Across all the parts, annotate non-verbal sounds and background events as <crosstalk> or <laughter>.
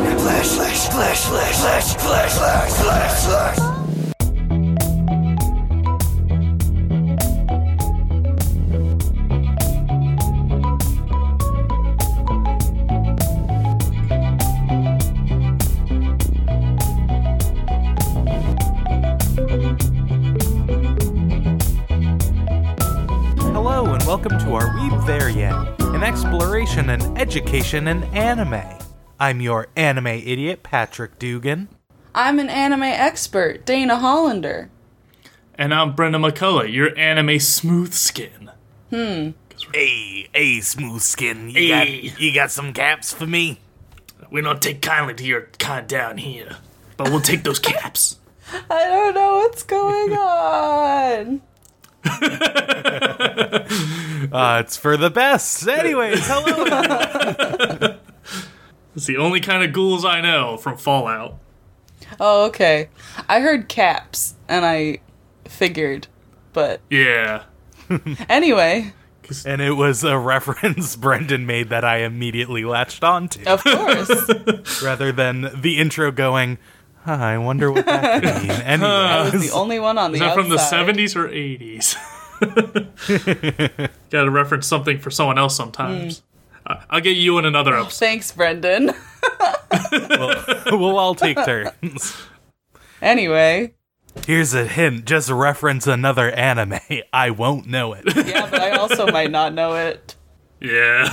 Flash, flash, flash, flash, flash, flash, flash, flash, flash. Hello and welcome to Are We There Yet? An exploration and education in anime. I'm your anime idiot, Patrick Dugan. I'm an anime expert, Dana Hollander. And I'm Brendan McCullough, your anime smooth skin. Hmm. Hey, hey, smooth skin, you Hey. got you got some caps for me? We don't take kindly to your kind down here, but we'll take those caps. <laughs> <laughs> I don't know what's going on. <laughs> Uh, it's for the best. Anyways, hello. It's the only kind of ghouls I know from Fallout. Oh, okay. I heard caps and I figured, but Yeah. <laughs> anyway, and it was a <laughs> reference Brendan made that I immediately latched onto, of course. <laughs> rather than the intro going. Huh, I wonder what that could mean. I was the only one on the Is that outside. from the 70s or 80s? Gotta reference something for someone else sometimes. I- I'll get you in another <laughs> episode. Thanks, Brendan. <laughs> we'll all take turns. anyway, Here's a hint. Just reference another anime. I won't know it. <laughs> yeah, but I also might not know it. Yeah.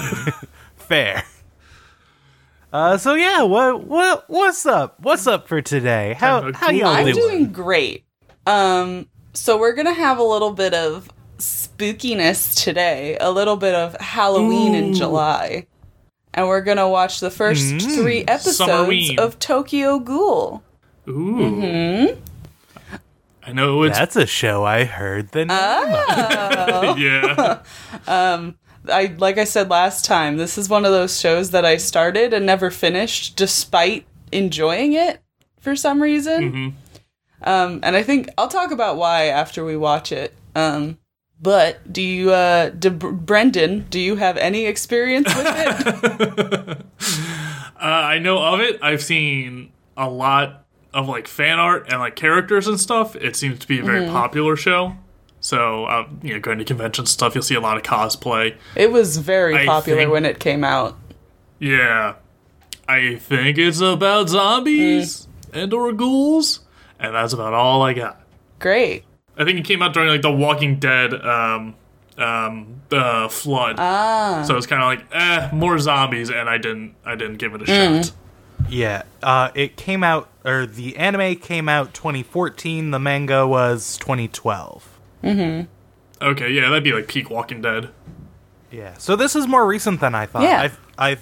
Fair. Uh, so yeah, what what what's up? What's up for today? How Kinda how y'all cool. I'm doing? doing great. Um, so we're gonna have a little bit of spookiness today, a little bit of Halloween in July, and we're gonna watch the first Mm. three episodes Summerween. of Tokyo Ghoul. Ooh. I know it's. That's a show I heard the name of. <laughs> yeah. I like I said last time, this is one of those shows that I started and never finished, despite enjoying it for some reason. Mhm. Um, and I think I'll talk about why after we watch it. Um, but do you, uh, do, Brendan, do you have any experience with it? <laughs> Uh, I know of it. I've seen a lot of like fan art and like characters and stuff. It seems to be a very Mm-hmm. popular show. So, uh, you know, going to convention stuff, you'll see a lot of cosplay. it was very I popular think- when it came out. Yeah, I think it's about zombies Mm. and or ghouls, and that's about all I got. Great. I think it came out during like the Walking Dead um, um, uh, flood. Ah. So it's kind of like, eh, more zombies, and I didn't, I didn't give it a Mm. shot. Yeah, uh, it came out or the anime came out 2014. The manga was 2012. Okay, yeah, that'd be like peak Walking Dead. Yeah, so this is more recent than I thought. Yeah. I I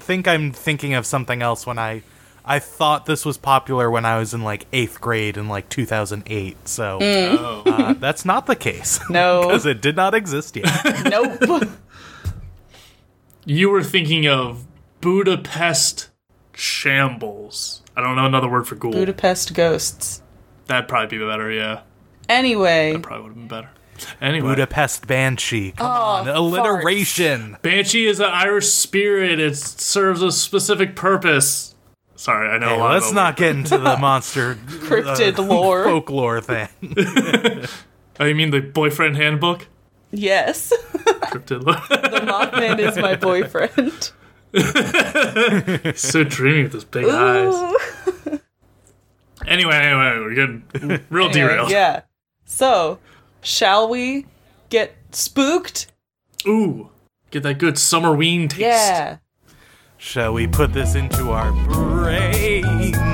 think I'm thinking of something else when I I thought this was popular when I was in like eighth grade in like 2008. So Oh. uh, <laughs> that's not the case. <laughs> No. because it did not exist yet. <laughs> nope. You were thinking of Budapest Shambles. I don't know another word for ghoul. Budapest Ghosts. That'd probably be better, yeah. Anyway, that Probably would have been better. Anyway. Budapest Banshee. Come Oh, on, alliteration. Banshee is an Irish spirit. It serves a specific purpose. Sorry, I know Hey, a lot let's about not get into the <laughs> monster cryptid uh, lore. folklore thing. Oh, you mean the boyfriend handbook? Yes. Cryptid lore. the Mothman is my boyfriend. so dreamy with those big eyes. Anyway, anyway, we're getting real Anyway, derailed. Yeah. So, shall we get spooked? Ooh, get that good summerween taste. Yeah. Shall we put this into our brain?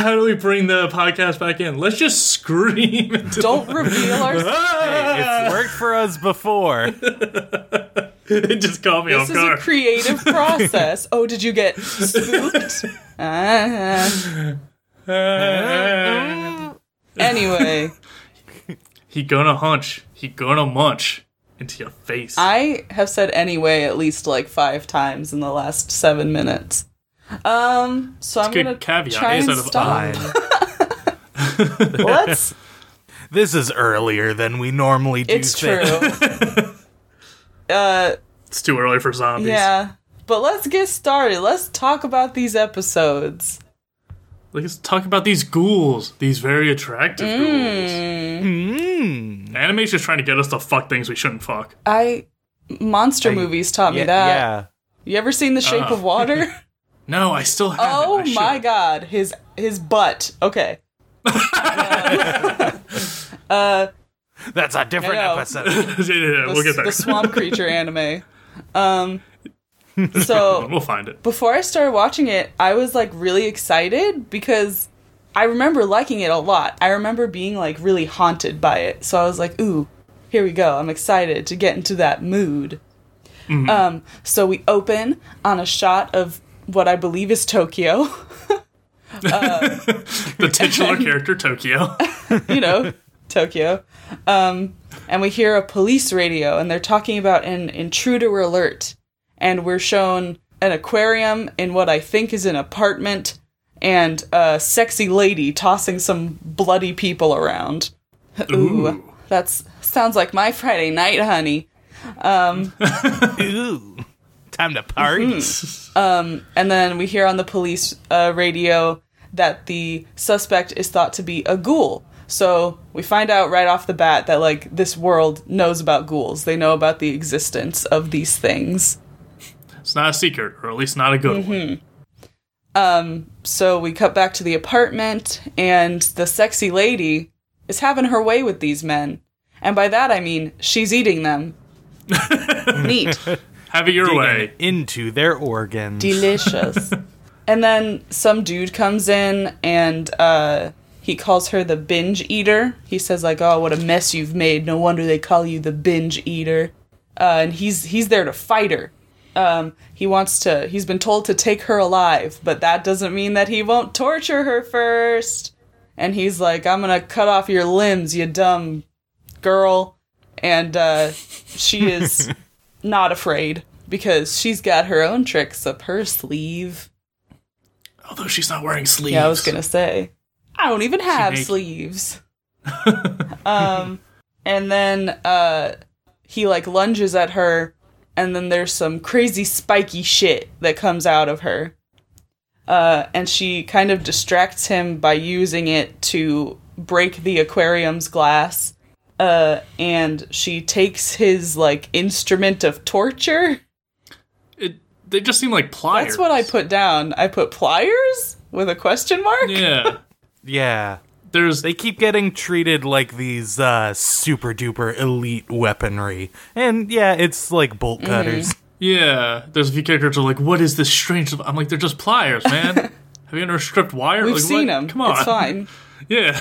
How do we bring the podcast back in? Let's just scream. Into <laughs> Don't reveal our <laughs> Hey, it's worked for us before. it just caught me This off is a creative <laughs> process. Oh, did you get spooked? Ah. anyway, he gonna hunch. He gonna munch into your face. I have said anyway at least like five times in the last seven minutes. Um, so I'm gonna caveat try and instead of stop. Fine. Let's. <laughs> This is earlier than we normally do. It's true. <laughs> <laughs> uh, it's too early for zombies. yeah. But let's get started. Let's talk about these episodes. Let's talk about these ghouls. These very attractive ghouls. Mm. Anime's just trying to get us to fuck things we shouldn't fuck. I monster movies taught me that. yeah. You ever seen The Shape Uh. of Water? No, I still haven't. oh I should. my god, his his butt. Okay. <laughs> That's a different I know. episode. <laughs> yeah, yeah, yeah, The, we'll get there. the swamp <laughs> creature anime. Um so we'll find it. before I started watching it, I was like really excited because I remember liking it a lot. I remember being like really haunted by it. So I was like, ooh, here we go. I'm excited to get into that mood. Um, so we open on a shot of what I believe is Tokyo. <laughs> <laughs> The titular character, Tokyo. <laughs> you know, Tokyo. Um, and we hear a police radio, and they're talking about an intruder alert. And we're shown an aquarium in what I think is an apartment, and a sexy lady tossing some bloody people around. Ooh, that's sounds like my Friday night, honey. Ooh. Time to party. Mm-hmm. And then we hear on the police uh, radio that the suspect is thought to be a ghoul. So we find out right off the bat that like this world knows about ghouls. They know about the existence of these things. It's not a secret, or at least not a good Mm-hmm. one. So we cut back to the apartment, and the sexy lady is having her way with these men. And by that I mean she's eating them. <laughs> Neat. Have it your way. into their organs. delicious. <laughs> and then some dude comes in and uh, he calls her the binge eater. He says like, "Oh, what a mess you've made. No wonder they call you the binge eater." Uh, and he's he's there to fight her. Um, he wants to. He's been told to take her alive, but that doesn't mean that he won't torture her first. And he's like, "I'm gonna cut off your limbs, you dumb girl." And uh, she is <laughs> not afraid because she's got her own tricks up her sleeve. Although she's not wearing sleeves. Yeah, I was gonna say. I don't even have sleeves. <laughs> um, and then uh, he like lunges at her, and then there's some crazy spiky shit that comes out of her. Uh, and she kind of distracts him by using it to break the aquarium's glass. Uh, and she takes his like instrument of torture. It, they just seem like pliers. That's what I put down. I put pliers with a question mark. Yeah. <laughs> Yeah. There's They keep getting treated like these uh, super duper elite weaponry. And yeah, it's like bolt Mm-hmm. cutters. yeah. There's a few characters are like, "What is this strange?" I'm like, "They're just pliers, man." <laughs> Have you ever stripped wire? We've Like, seen what? them. Come on. It's fine. <laughs> Yeah.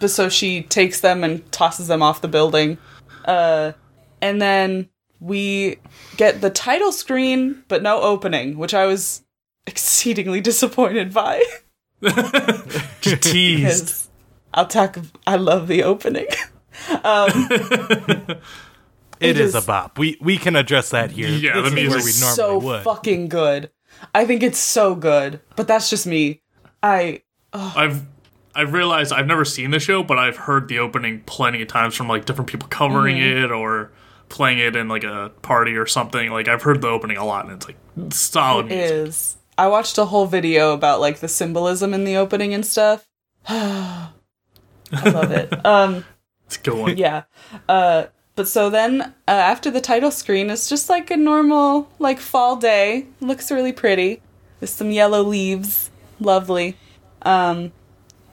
But so she takes them and tosses them off the building. Uh, and then we get the title screen, but no opening, which I was <laughs> exceedingly disappointed by. <laughs> just <laughs> teased. Because I'll talk. I love the opening. It It is, is- a bop. We we can address that here. Yeah, this the is where we normally so would. fucking good. I think it's so good, but that's just me. I I've I've realized I've never seen the show, but I've heard the opening plenty of times from like different people covering Mm-hmm. it or playing it in like a party or something. Like I've heard the opening a lot, and it's like solid music. is. I watched a whole video about like the symbolism in the opening and stuff. <sighs> I love it. <laughs> Um. It's a good one. yeah uh but so then uh, after the title screen it's just like a normal like fall day looks really pretty with some yellow leaves lovely um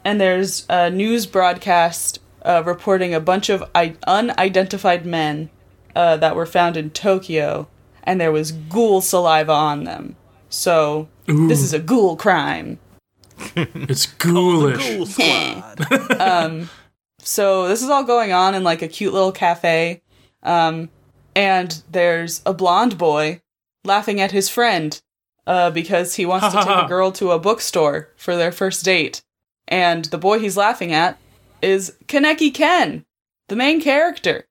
and there's a news broadcast uh, reporting a bunch of I- unidentified men uh, that were found in tokyo and there was ghoul saliva on them so this is a ghoul crime <laughs> It's ghoulish. Cool <laughs> squad. so this is all going on in like a cute little cafe um and there's a blonde boy laughing at his friend uh, because he wants to take a girl to a bookstore for their first date. And the boy he's laughing at is Kaneki Ken, the main character.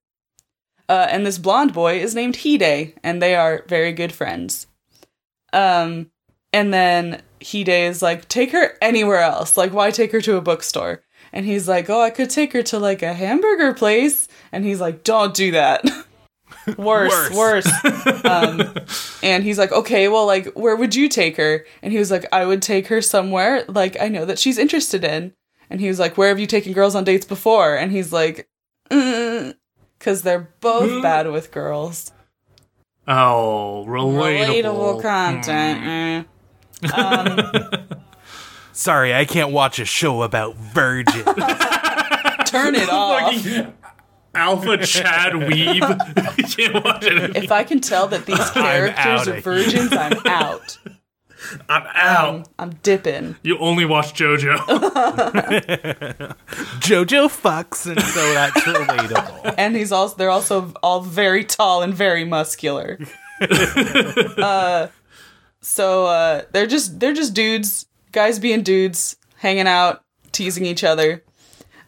Uh, and this blonde boy is named Hide, and they are very good friends. Um, and then Hide is like, take her anywhere else. Like, why take her to a bookstore? And he's like, oh, I could take her to like a hamburger place. And he's like, don't do that. <laughs> <laughs> worse, worse. <laughs> um, and he's like, okay, well, like, where would you take her? And he was like, I would take her somewhere like I know that she's interested in. And he was like, where have you taken girls on dates before? And he's like, because they're both bad with girls. Oh, relatable. Relatable content. eh. <laughs> Um, Sorry, I can't watch a show about virgins. turn it off. Fucking Alpha Chad Weeb. <laughs> you can't watch it. If I can tell that these <laughs> characters are virgins, I'm <laughs> out. I'm out. I'm dipping. You only watch JoJo. JoJo fucks, and so that's relatable. and he's also they're also all very tall and very muscular. uh, so uh, they're just they're just dudes, guys being dudes, hanging out, teasing each other.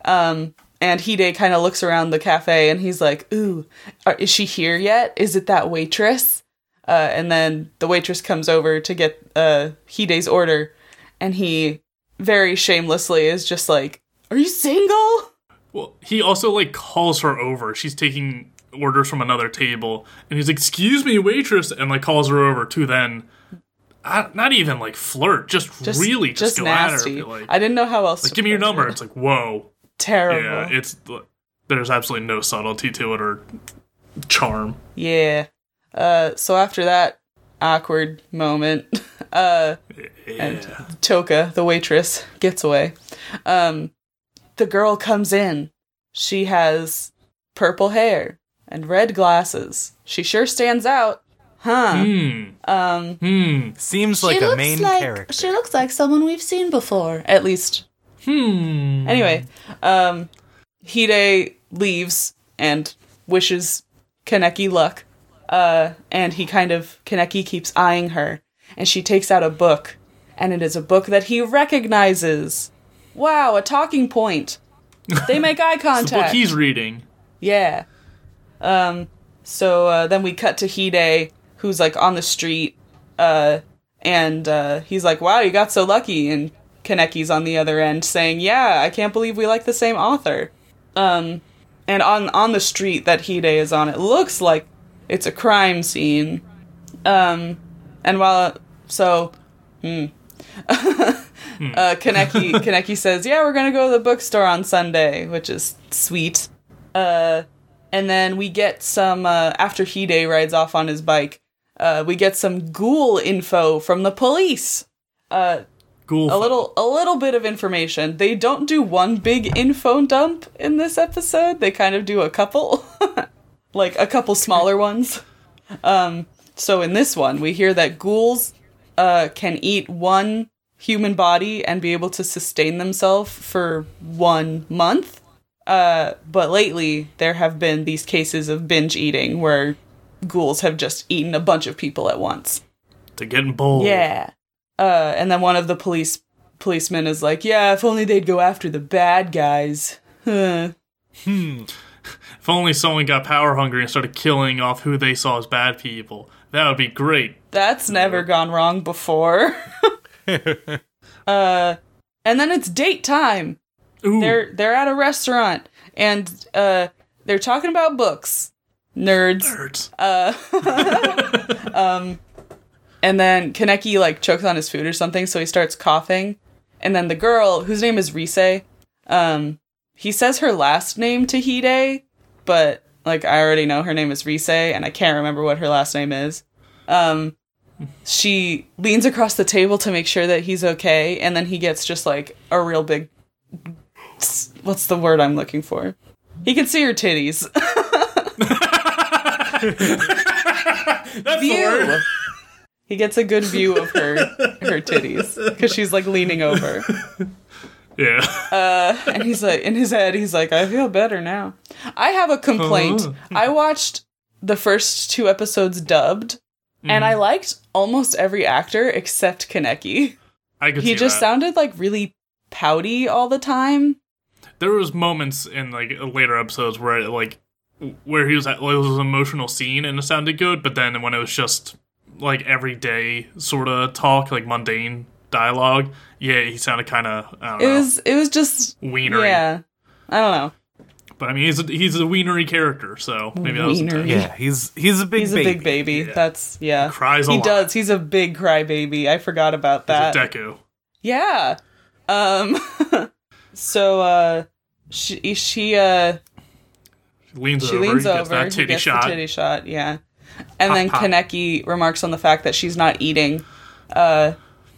Um, and Hide kind of looks around the cafe and he's like, "Ooh, are, is she here yet? Is it that waitress?" Uh, and then the waitress comes over to get uh, Hide's order, and he very shamelessly is just like, "Are you single?" well, he also like calls her over. She's taking orders from another table, and he's like, "Excuse me, waitress," and like calls her over to then. uh, Not even like flirt, just, Just really just, just go at her. nasty. Like, I didn't know how else. like, to give me your number. it. It's like, whoa, terrible. yeah, it's there's absolutely no subtlety to it or charm. Yeah. Uh, so after that awkward moment, <laughs> uh, and Toka, the waitress, gets away. Um, the girl comes in. She has purple hair and red glasses. She sure stands out, huh? Hmm. Um, Hmm. Seems like a main character. She looks like someone we've seen before, at least. Hmm. Anyway, um, Hide leaves and wishes Kaneki luck. Uh, and he kind of, Kaneki keeps eyeing her. And she takes out a book. And it is a book that he recognizes. Wow, a talking point. They make eye <laughs> The book he's reading. Yeah. Um, so uh, then we cut to Hide, who's like on the street, uh, and uh, he's like, "Wow, you got so lucky." And Kaneki's on the other end saying, "Yeah, I can't believe we like the same author." Um, and on on the street that Hide is on, it looks like it's a crime scene. Um, and while so, hmm. <laughs> uh, Kaneki <laughs> Kaneki says, "Yeah, we're gonna go to the bookstore on Sunday," which is sweet. Uh, and then we get some uh, after Hide rides off on his bike. Uh, we get some ghoul info from the police. Uh, Ghoul. a little a little bit of information. They don't do one big info dump in this episode. They kind of do a couple. <laughs> like a couple smaller ones. Um so in this one, we hear that ghouls uh can eat one human body and be able to sustain themselves for 1 month. Uh but lately there have been these cases of binge eating where ghouls have just eaten a bunch of people at once. They're getting bold. Yeah. Uh, and then one of the police policemen is like, "Yeah, if only they'd go after the bad guys." Huh. <laughs> If only someone got power hungry and started killing off who they saw as bad people. That would be great. That's never gone wrong before. <laughs> uh, and then it's date time. Ooh. They're they're at a restaurant and uh, they're talking about books. Nerds. Nerds. <laughs> And then Kaneki like chokes on his food or something, so he starts coughing. And then the girl, whose name is Rize, um, he says her last name to Hide, but like I already know her name is Rize, and I can't remember what her last name is. Um, she leans across the table to make sure that he's okay, and then he gets just like a real big. What's the word I'm looking for? He can see her titties. <laughs> <laughs> That's the word. He gets a good view of her <laughs> her titties because she's like leaning over, Yeah. and he's like in his head he's like I feel better now. I have a complaint. Uh-huh. I watched the first two episodes dubbed, and Mm. I liked almost every actor except Kaneki. I could He just that. sounded like really pouty all the time. there was moments in like later episodes where like where he was at like, it was an emotional scene and it sounded good but then when it was just like everyday sort of talk like mundane dialogue yeah he sounded kind of i don't It know was it was just wienery yeah. I don't know. but i mean he's a, he's a wienery character so maybe that was Wienery. Yeah, he's he's a big He's baby. a big baby. That's yeah. Cries a he lot. does. He's a big crybaby. I forgot about He's that. a deku Yeah. Um <laughs> so uh she she uh He leans she over leans he gets over that he titty gets shot the titty shot, yeah. And then. Kaneki remarks on the fact that she's not eating. Uh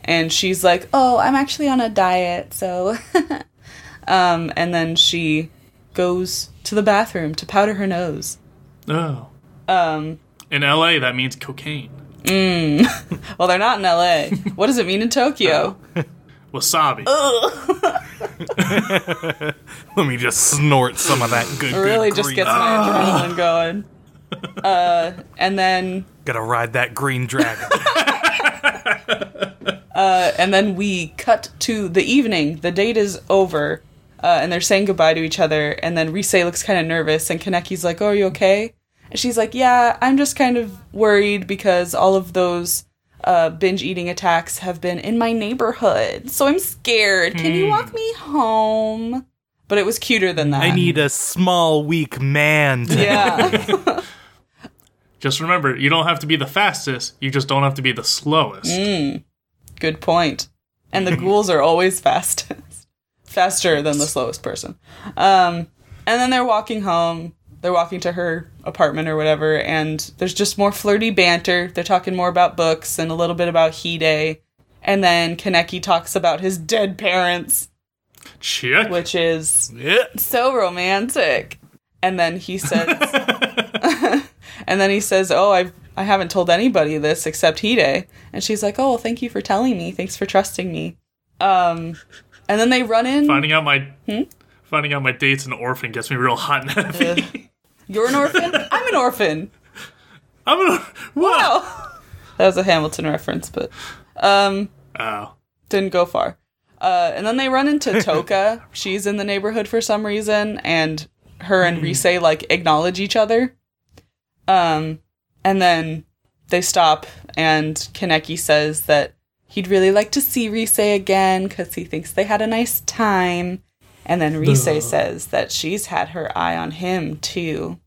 and she's like, "Oh, I'm actually on a diet." So <laughs> um and then she goes to the bathroom to powder her nose. oh Um in la that means cocaine <laughs> well, they're not in LA. What does it mean in Tokyo? <laughs> wasabi Let me just snort some of that good. It really good just green. gets my adrenaline going. Uh, and then Gotta ride that green dragon. <laughs> uh, and then we cut to the evening. The date is over, uh, and they're saying goodbye to each other. And then Rize looks kind of nervous, and Kaneki's like, "Oh, are you okay?" And she's like, "Yeah, I'm just kind of worried because all of those." Uh, binge eating attacks have been in my neighborhood, so I'm scared. Can you walk me home? But it was cuter than that. I need a small, weak man. To Yeah. <laughs> <laughs> just remember you don't have to be the fastest you just don't have to be the slowest Mm. Good point. And the ghouls are always <laughs> fastest. Faster than the slowest person. Um, and then they're walking home. They're walking to her apartment or whatever, and there's just more flirty banter. They're talking more about books and a little bit about Hide. And then Kaneki talks about his dead parents, check which is Yeah. so romantic. And then he says, <laughs> and then he says, "Oh, I've I haven't told anybody this except Hide." And she's like, "Oh, well, thank you for telling me. Thanks for trusting me." Um, and then they run in. Finding out my Hmm? finding out my date's an orphan gets me real hot and heavy. You're <laughs> an orphan. I'm an orphan. I'm gonna wow. Oh, that was a Hamilton reference, but um, Oh, didn't go far. Uh, and then they run into <laughs> Toka. She's in the neighborhood for some reason, and her and Rize like acknowledge each other. Um, and then they stop, and Kaneki says that he'd really like to see Rize again because he thinks they had a nice time. And then Rize says that she's had her eye on him too.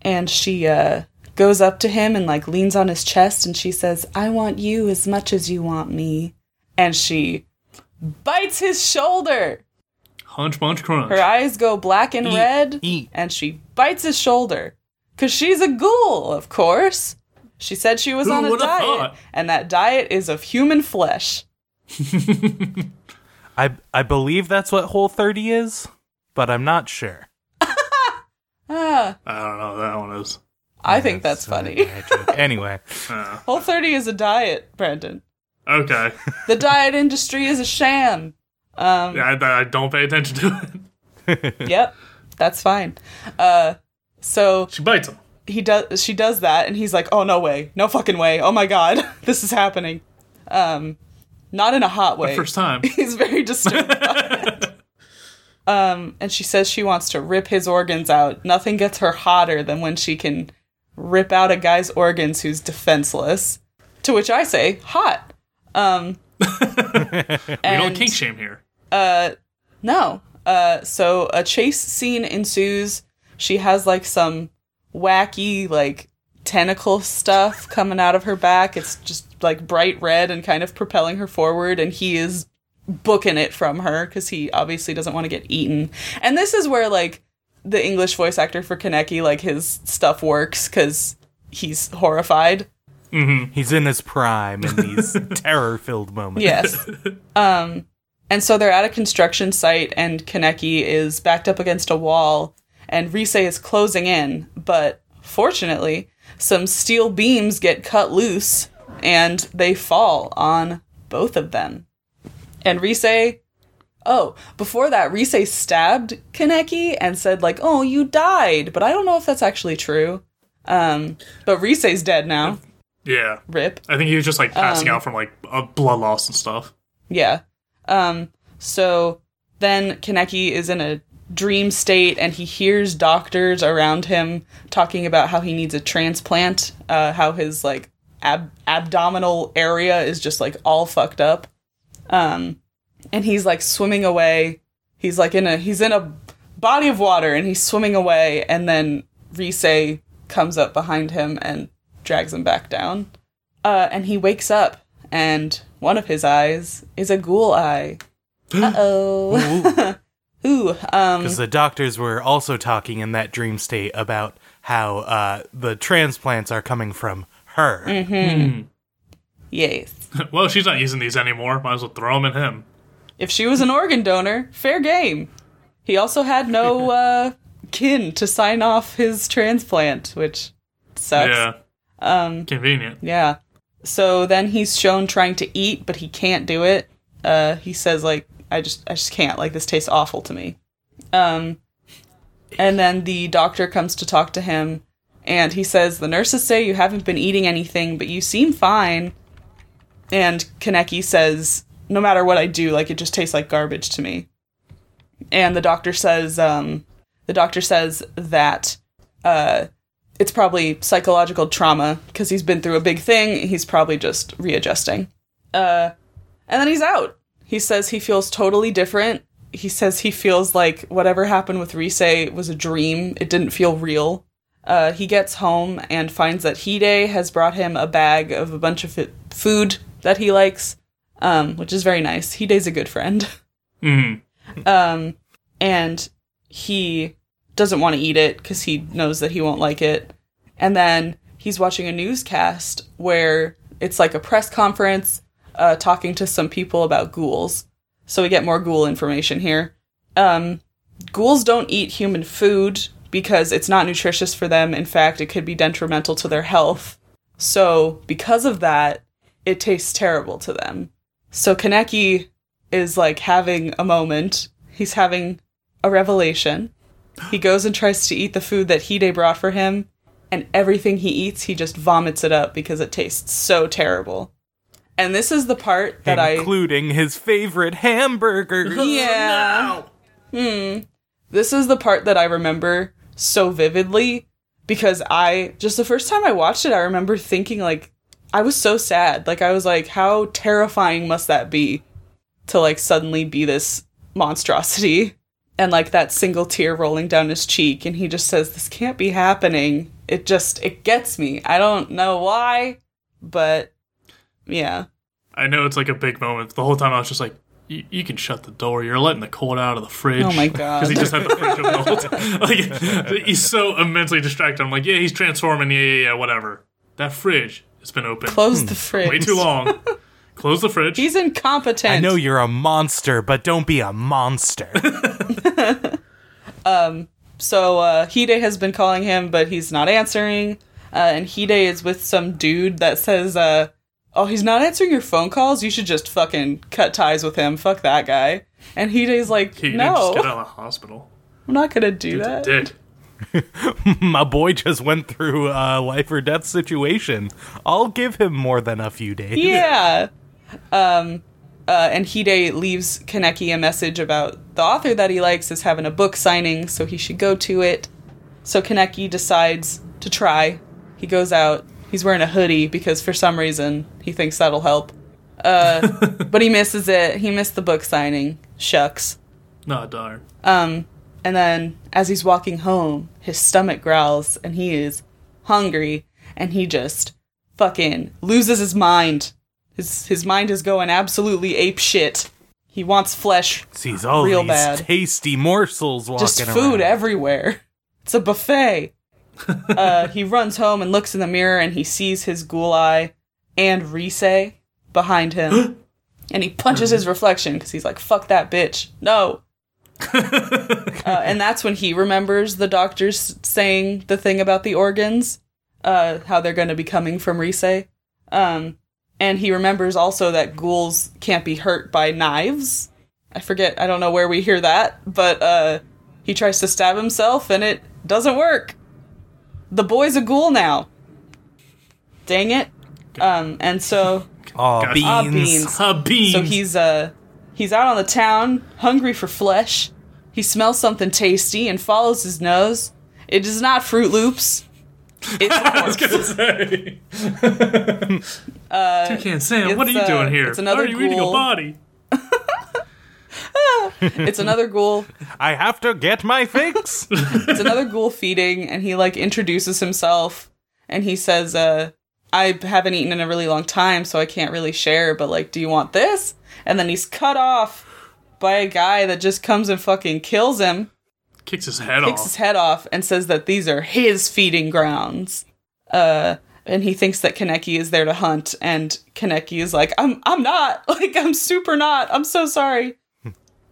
And she uh, goes up to him and like leans on his chest, and she says, "I want you as much as you want me." And she bites his shoulder. hunch, bunch, crunch. Her eyes go black and red, eat. and she bites his shoulder. Cause she's a ghoul, of course. She said she was Who on a diet, thought? and that diet is of human flesh. <laughs> I I believe that's what Whole 30 is, but I'm not sure. <laughs> Ah, I don't know. what That one is. I think that's funny. <laughs> anyway, Uh, Whole 30 is a diet, Brandon. okay. The diet industry is a sham. Um, Yeah, I, I don't pay attention to it. Yep, that's fine. Uh, so She bites him. he does she does that and he's like oh no way no fucking way oh my god <laughs> this is happening um not in a hot way First time. <laughs> he's very disturbed <laughs> um and she says she wants to rip his organs out nothing gets her hotter than when she can rip out a guy's organs who's defenseless to which i say hot um We don't kink shame here. uh, no. Uh, so a chase scene ensues. She has like some wacky like tentacle stuff coming out of her back. It's just like bright red and kind of propelling her forward, and he is booking it from her because he obviously doesn't want to get eaten. And this is where like the English voice actor for Kaneki, like his stuff works because he's horrified. he's in his prime in these <laughs> terror-filled moments. Yes. <laughs> um, and so they're at a construction site, and Kaneki is backed up against a wall, and Rize is closing in. But fortunately, some steel beams get cut loose, and they fall on both of them. And Rize. Oh, before that, Rize stabbed Kaneki and said, like, oh, you died. But I don't know if that's actually true. Um, but Rize's dead now. Yeah. Rip. I think he was just like passing Um, out from like a blood loss and stuff. Yeah. Um, so then Kaneki is in a dream state and he hears doctors around him talking about how he needs a transplant, uh, how his like ab- abdominal area is just like all fucked up. Um, and he's like swimming away. He's like in a he's in a body of water and he's swimming away and then Rize comes up behind him and drags him back down. Uh, and he wakes up and one of his eyes is a ghoul eye. <gasps> Uh oh. <laughs> Ooh, um, Because the doctors were also talking in that dream state about how uh, the transplants are coming from her. Mm. yes. <laughs> well, she's not using these anymore. Might as well throw them at him. If she was an organ donor, fair game. He also had no <laughs> uh, kin to sign off his transplant, which sucks. Yeah. Um, Convenient. yeah. So then he's shown trying to eat, but he can't do it. Uh, he says like, "I just, I just can't. Like this tastes awful to me." Um, and then the doctor comes to talk to him, and he says, "The nurses say you haven't been eating anything, but you seem fine." And Kaneki says, "No matter what I do, like it just tastes like garbage to me." And the doctor says, um, the doctor says that uh, it's probably psychological trauma because he's been through a big thing. He's probably just readjusting. Uh, and then he's out. He says he feels totally different. He says he feels like whatever happened with Rize was a dream. It didn't feel real. Uh, he gets home and finds that Hide has brought him a bag of a bunch of food that he likes, um, which is very nice. Hide's a good friend. <laughs> Mm. Um, and he doesn't want to eat it because he knows that he won't like it. And then he's watching a newscast where it's like a press conference uh, talking to some people about ghouls. So we get more ghoul information here. Um, ghouls don't eat human food because it's not nutritious for them. In fact, it could be detrimental to their health. So, because of that, it tastes terrible to them. So, Kaneki is like having a moment. He's having a revelation. He goes and tries to eat the food that Hide brought for him, and everything he eats, he just vomits it up because it tastes so terrible. And this is the part that I including his favorite hamburger. <laughs> yeah. Hmm. This is the part that I remember so vividly because I just the first time I watched it, I remember thinking like I was so sad. Like I was like, how terrifying must that be to like suddenly be this monstrosity? And like that single tear rolling down his cheek, and he just says, This can't be happening. It just it gets me. I don't know why, but yeah. I know it's like a big moment. The whole time I was just like, you, you can shut the door. You're letting the cold out of the fridge. Oh my <laughs> God. Because he just had the fridge open the whole time. <laughs> Like, he's so immensely distracted. I'm like, yeah, he's transforming. Yeah, yeah, yeah, whatever. That fridge has been open Close the fridge. way too long. <laughs> Close the fridge. He's incompetent. I know you're a monster, but don't be a monster. um. So uh, Hide has been calling him, but he's not answering. Uh, and Hide is with some dude that says, uh, "Oh, he's not answering your phone calls. You should just fucking cut ties with him. Fuck that guy." And Hide's like, he didn't "No, just get out of the hospital. I'm not gonna do that." Did. <laughs> My boy just went through a life or death situation. I'll give him more than a few days. Yeah. <laughs> Um, uh, and Hide leaves Kaneki a message about the author that he likes is having a book signing, so he should go to it. So Kaneki decides to try. He goes out. He's wearing a hoodie because for some reason he thinks that'll help. Uh, <laughs> but he misses it. He missed the book signing. Shucks. No, darn. Um, and then as he's walking home, his stomach growls and he is hungry and he just fucking loses his mind. His his mind is going absolutely ape shit. He wants flesh, Sees all Real these bad. tasty morsels walking just food around. everywhere. It's a buffet. <laughs> uh, he runs home and looks in the mirror and he sees his ghoul eye and Rize behind him. <gasps> and he punches his reflection because he's like, fuck that bitch. No. <laughs> uh, and that's when he remembers the doctors saying the thing about the organs, uh, how they're going to be coming from Rize. Um, and he remembers also that ghouls can't be hurt by knives. I forget, I don't know where we hear that, but uh, he tries to stab himself and it doesn't work. The boy's a ghoul now. Dang it. Um, and so Aw, Gosh. beans. Ah, beans. Uh, beans. so he's uh he's out on the town, hungry for flesh. He smells something tasty and follows his nose. It is not Froot Loops. It's <laughs> I was gonna say. <laughs> Toucan Sam, what are you uh, doing here? it's another Why are you eating a ghoul. Body? <laughs> it's another ghoul. I have to get my fix. <laughs> It's another ghoul feeding, and he like introduces himself, and he says, "Uh, I haven't eaten in a really long time, so I can't really share. But like, do you want this?" And then he's cut off by a guy that just comes and fucking kills him, Kicks his head kicks off. his head off, and says that these are his feeding grounds. Uh, and he thinks that Kaneki is there to hunt, and Kaneki is like, "I'm, I'm not. <laughs> Like, I'm super not. I'm so sorry."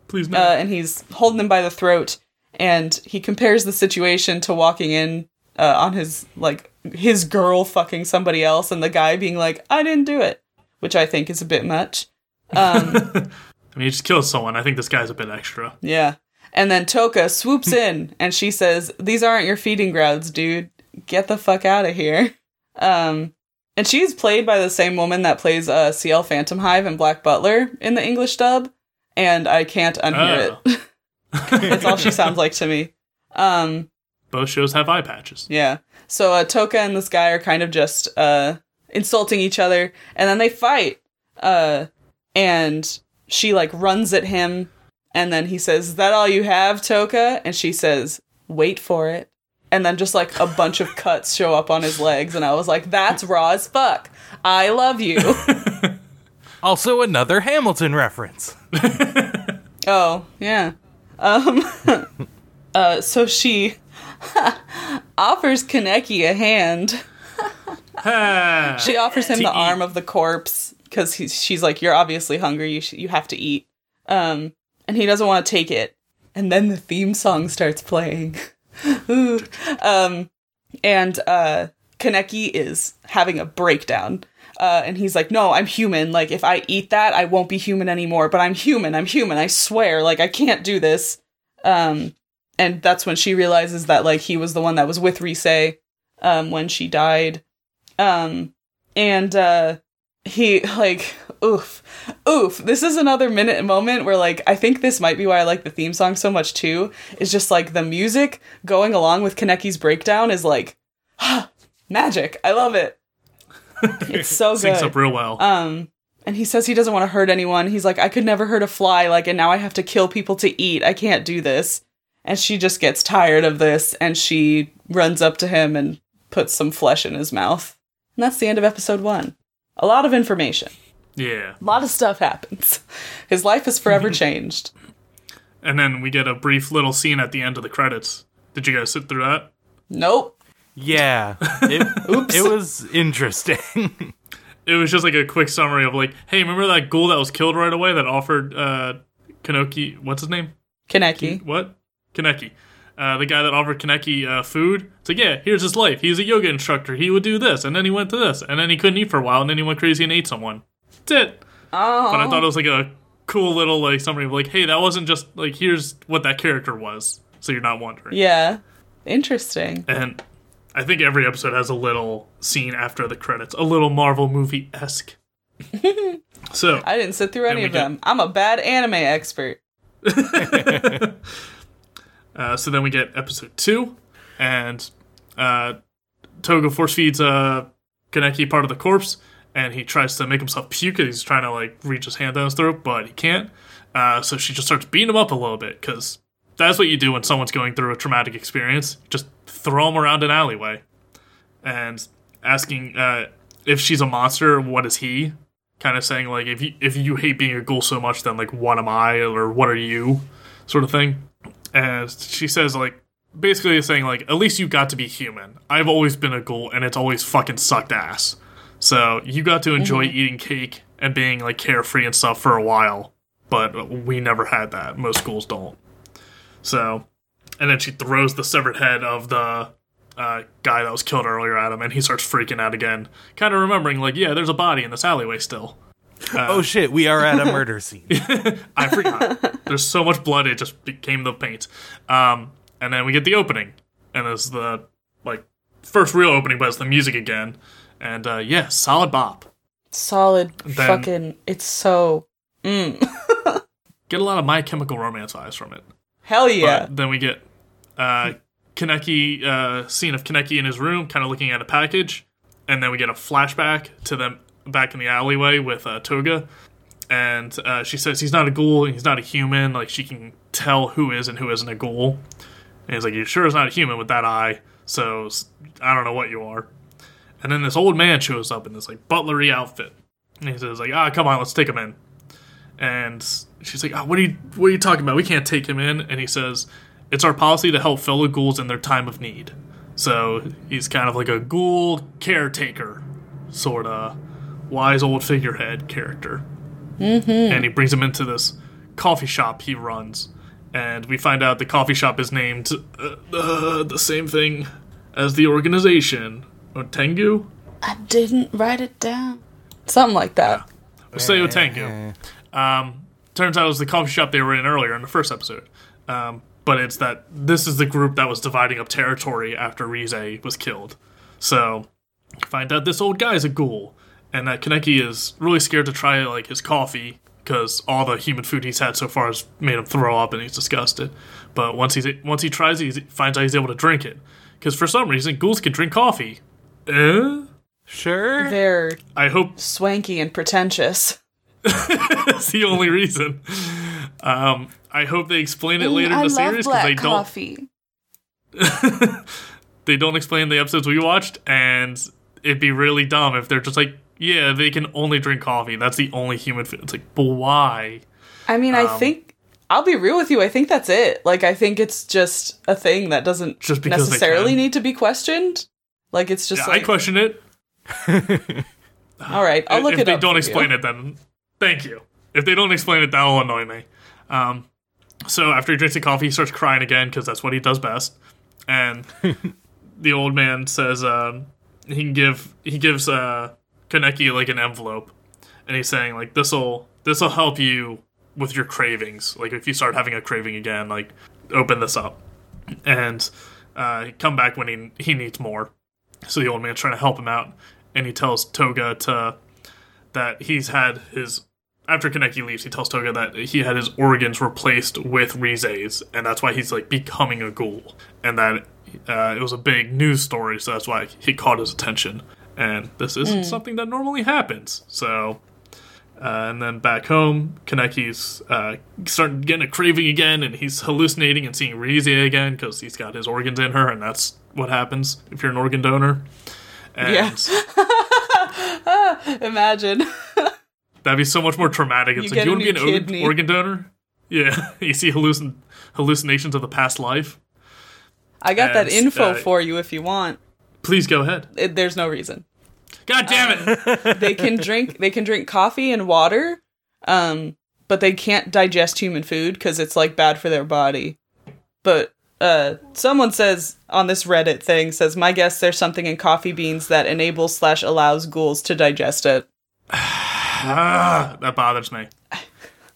Please no. uh, and he's holding him by the throat and he compares the situation to walking in uh, on his like his girl fucking somebody else and the guy being like i didn't do it which i think is a bit much um, <laughs> I mean, he just kills someone. I think this guy's a bit extra. yeah and then toka swoops <laughs> in and she says these aren't your feeding grounds dude get the fuck out of here um, and she's played by the same woman that plays uh, Ciel Phantomhive and black butler in the english dub and i can't unhear Oh. it <laughs> that's all she sounds like to me um, Both shows have eye patches. Yeah. So uh, Toka and this guy are kind of just uh, insulting each other, and then they fight. Uh, and she like runs at him, and then he says, "Is that all you have, Toka?" And she says, "Wait for it." And then just like a bunch of cuts show up on his legs, and I was like, "That's raw as fuck." I love you. <laughs> also, another Hamilton reference. <laughs> oh yeah. Um. <laughs> uh. So she <laughs> offers Kaneki a hand. She offers him To the eat. arm of the corpse because she's like, "You're obviously hungry. You sh- you have to eat." Um, and he doesn't want to take it. And then the theme song starts playing. Um, and uh, Kaneki is having a breakdown. Uh, and he's like, "No, I'm human. Like, if I eat that, I won't be human anymore. But I'm human. I'm human. I swear. Like, I can't do this." Um, and that's when she realizes that like he was the one that was with Rize um, when she died. Um, and uh, he <laughs> like oof, oof. This is another minute moment where like I think this might be why I like the theme song so much too. Is just like the music going along with Kaneki's breakdown is like <gasps> magic. I love it. <laughs> It's so syncs good. up real well. Um, and he says he doesn't want to hurt anyone. He's like, I could never hurt a fly, like, and now I have to kill people to eat. I can't do this. And she just gets tired of this and she runs up to him and puts some flesh in his mouth. And that's the end of episode one. A lot of information. yeah. A lot of stuff happens. <laughs> His life is forever <laughs> changed. And then we get a brief little scene at the end of the credits. Did you guys sit through that? Nope. Yeah. It, <laughs> Oops. it was interesting. <laughs> It was just like a quick summary of like, hey, remember that ghoul that was killed right away that offered uh Kanoki what's his name? Kaneki. What? Kaneki. Uh, the guy that offered Kaneki uh, food. It's like, yeah, here's his life. He's a yoga instructor. He would do this, and then he went to this, and then he couldn't eat for a while, and then he went crazy and ate someone. That's it. Oh. But I thought it was like a cool little like summary of like, hey, that wasn't just like here's what that character was, so you're not wondering. Yeah. Interesting. And I think every episode has a little scene after the credits, a little Marvel movie esque. <laughs> so I didn't sit through any of get- them. I'm a bad anime expert. <laughs> Uh, so then we get episode two, and uh, Toga force feeds uh, Kaneki part of the corpse, and he tries to make himself puke. He's trying to like reach his hand down his throat, but he can't. Uh, so she just starts beating him up a little bit because that's what you do when someone's going through a traumatic experience. Just throw him around an alleyway, and asking uh, if she's a monster, what is he? Kind of saying like if you if you hate being a ghoul so much, then like what am I? Or what are you, sort of thing. And she says like basically saying like at least you got to be human. I've always been a ghoul and it's always fucking sucked ass. So you got to enjoy eating cake and being like carefree and stuff for a while. But we never had that. Most ghouls don't. So and then she throws the severed head of the uh, guy that was killed earlier at him and he starts freaking out again kind of remembering like yeah there's a body in this alleyway still oh shit, we are at a murder <laughs> scene. I forgot. There's so much blood, it just became the paint. Um, and then we get the opening, and it's the like first real opening, but it's the music again. And uh, yeah, solid bop. Solid Then- fucking. It's so. <laughs> Get a lot of My Chemical Romance eyes from it. Hell yeah. But then we get uh, Kaneki, uh, scene of Kaneki in his room, kind of looking at a package, and then we get a flashback to them back in the alleyway with uh, Toga, and uh, she says he's not a ghoul, he's not a human. Like she can tell who is and who isn't a ghoul. And he's like, "You sure is not a human with that eye? So I don't know what you are." And then this old man shows up in this like butlery outfit, and he says like, "Ah, come on, let's take him in." And she's like, oh, "What are you What are you talking about? We can't take him in." And he says, "It's our policy to help fellow ghouls in their time of need." So he's kind of like a ghoul caretaker, sort of wise old figurehead character. Mm-hmm. And he brings him into this coffee shop he runs, and we find out the coffee shop is named uh, uh, the same thing as the organization, Otengu. I didn't write it down. Something like that. We'll say Otengu. Um, turns out it was the coffee shop they were in earlier in the first episode. Um, but it's that this is the group that was dividing up territory after Rize was killed. So find out this old guy is a ghoul, and that Kaneki is really scared to try like his coffee because all the human food he's had so far has made him throw up and he's disgusted. But once he's once he tries it, he finds out he's able to drink it because for some reason ghouls can drink coffee. Eh? Sure. They're I hope swanky and pretentious. <laughs> That's the only reason. Um, I hope they explain it later in the series because they don't. <laughs> They don't explain the episodes we watched, and it'd be really dumb if they're just like, yeah, they can only drink coffee. That's the only human food. It's like, but why? I mean, Um, I think I'll be real with you. I think that's it. Like, I think it's just a thing that doesn't Just necessarily need to be questioned. Like, it's just Yeah, I like, question it. <laughs> all right, I'll look if it they up. don't explain you. it, then thank you. If they don't explain it, that'll annoy me. Um, so after he drinks the coffee, he starts crying again because that's what he does best. And <laughs> the old man says um, he can give he gives uh, Kaneki like an envelope, and he's saying like this'll this'll help you with your cravings. Like if you start having a craving again, like open this up, and uh, come back when he he needs more. So the old man's trying to help him out, and he tells Toga to that he's had his after Kaneki leaves, he tells Toga that he had his organs replaced with Rize's, and that's why he's like becoming a ghoul, and that uh, it was a big news story, so that's why he caught his attention. And this isn't something that normally happens. So, uh, and then back home, Kaneki's uh, starting getting a craving again, and he's hallucinating and seeing Rize again because he's got his organs in her, and that's what happens if you're an organ donor. And Yeah. <laughs> Imagine. <laughs> That'd be so much more traumatic. It's You like, get you want to be an organ, kidney. organ donor? Yeah. <laughs> you see hallucin- hallucinations of the past life? I got that info uh, for you if you want. Please go ahead. It, there's no reason. God damn it! <laughs> They can drink. They can drink coffee and water, um, but they can't digest human food because it's like bad for their body. But uh, someone says on this Reddit thing says, "My guess there's something in coffee beans that enables slash allows ghouls to digest it." <sighs> <sighs> <sighs> ah, that bothers me.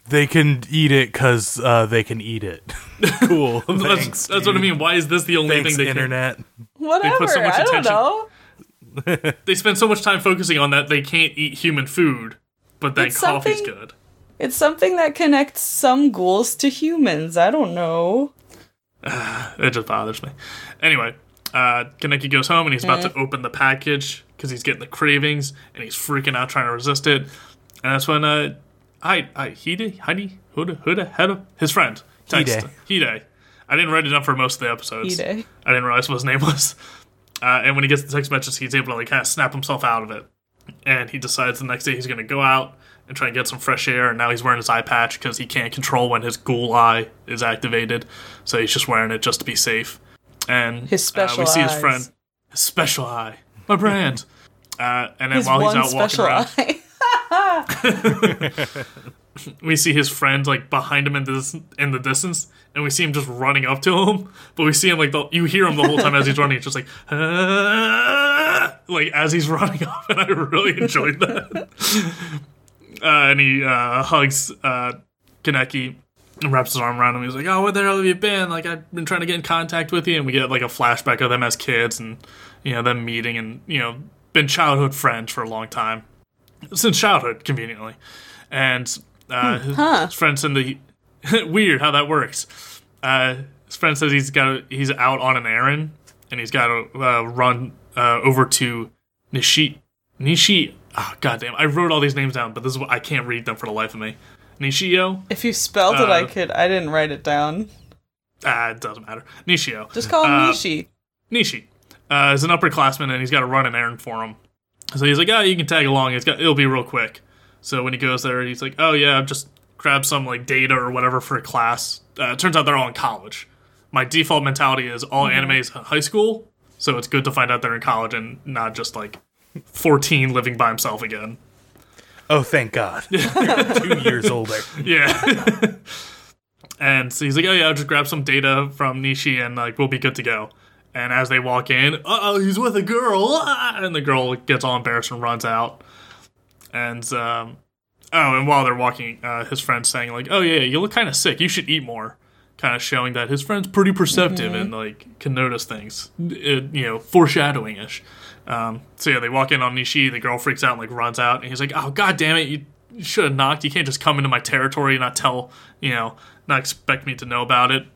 They can eat it because uh, they can eat it. <laughs> cool. <laughs> That's, Thanks, that's what I mean. Why is this the only Thanks, thing they internet. Whatever. so much I don't know. <laughs> They spend so much time focusing on that they can't eat human food, but that It's coffee's something- good. It's something that connects some ghouls to humans. I don't know. <sighs> It just bothers me. Anyway, uh, Kaneki goes home and he's about to open the package because he's getting the cravings and he's freaking out trying to resist it. And that's when uh, I, I, Hide, Heidi, Huda, Huda, Heda, his friend, text Hide. I didn't write it down for most of the episodes. Hide. I didn't realize what his name was. <laughs> Uh, and when he gets the text message, he's able to like kind of snap himself out of it. And he decides the next day he's going to go out and try and get some fresh air. And now he's wearing his eye patch because he can't control when his ghoul eye is activated. So he's just wearing it just to be safe. And His special uh, we see his eyes. friend, his special eye, my brand. <laughs> Uh, and then His while he's one out walking special around, eye. <laughs> we see his friend like behind him in this in the distance, and we see him just running up to him. But we see him like the, you hear him the whole time as he's running, It's just like "Ah," <laughs> like as he's running <laughs> up, and I really enjoyed that. uh, and he uh, hugs uh, Kaneki and wraps his arm around him. He's like, "Oh, where the hell have you been? Like I've been trying to get in contact with you." And we get like a flashback of them as kids, and you know them meeting and you know been childhood friends for a long time since childhood conveniently and uh, his, his friend said the <laughs> weird how that works uh, his friend says he's got he's out on an errand and he's got to uh, run uh, over to Nishi Nishi oh goddamn I wrote all these names down but this is what I can't read them for the life of me Nishio If you spelled it, I Uh, could. I didn't write it down. ah it doesn't matter Nishio Just call him uh, Nishi. Nishi uh, is an upperclassman and he's got to run an errand for him. So he's like, "Oh, you can tag along. It's got it'll be real quick." So when he goes there, he's like, "Oh yeah, I've just grab some like data or whatever for a class." Uh, it turns out they're all in college. My default mentality is all anime in high school, so it's good to find out they're in college and not just like 14 living by himself again. Oh, thank God. <laughs> Two years older. Yeah. <laughs> and so he's like, oh yeah, I'll just grab some data from Nishi and like we'll be good to go. And as they walk in, uh oh, he's with a girl, ah! and the girl gets all embarrassed and runs out. And um, oh, and while they're walking, uh, his friend's saying like, oh yeah, you look kind of sick. You should eat more. Kind of showing that his friend's pretty perceptive and like can notice things. It, you know, foreshadowing ish. Um, so yeah, they walk in on Nishi. The girl freaks out and like runs out, and he's like, "Oh god damn it, you, you should have knocked. You can't just come into my territory and not tell, you know, not expect me to know about it."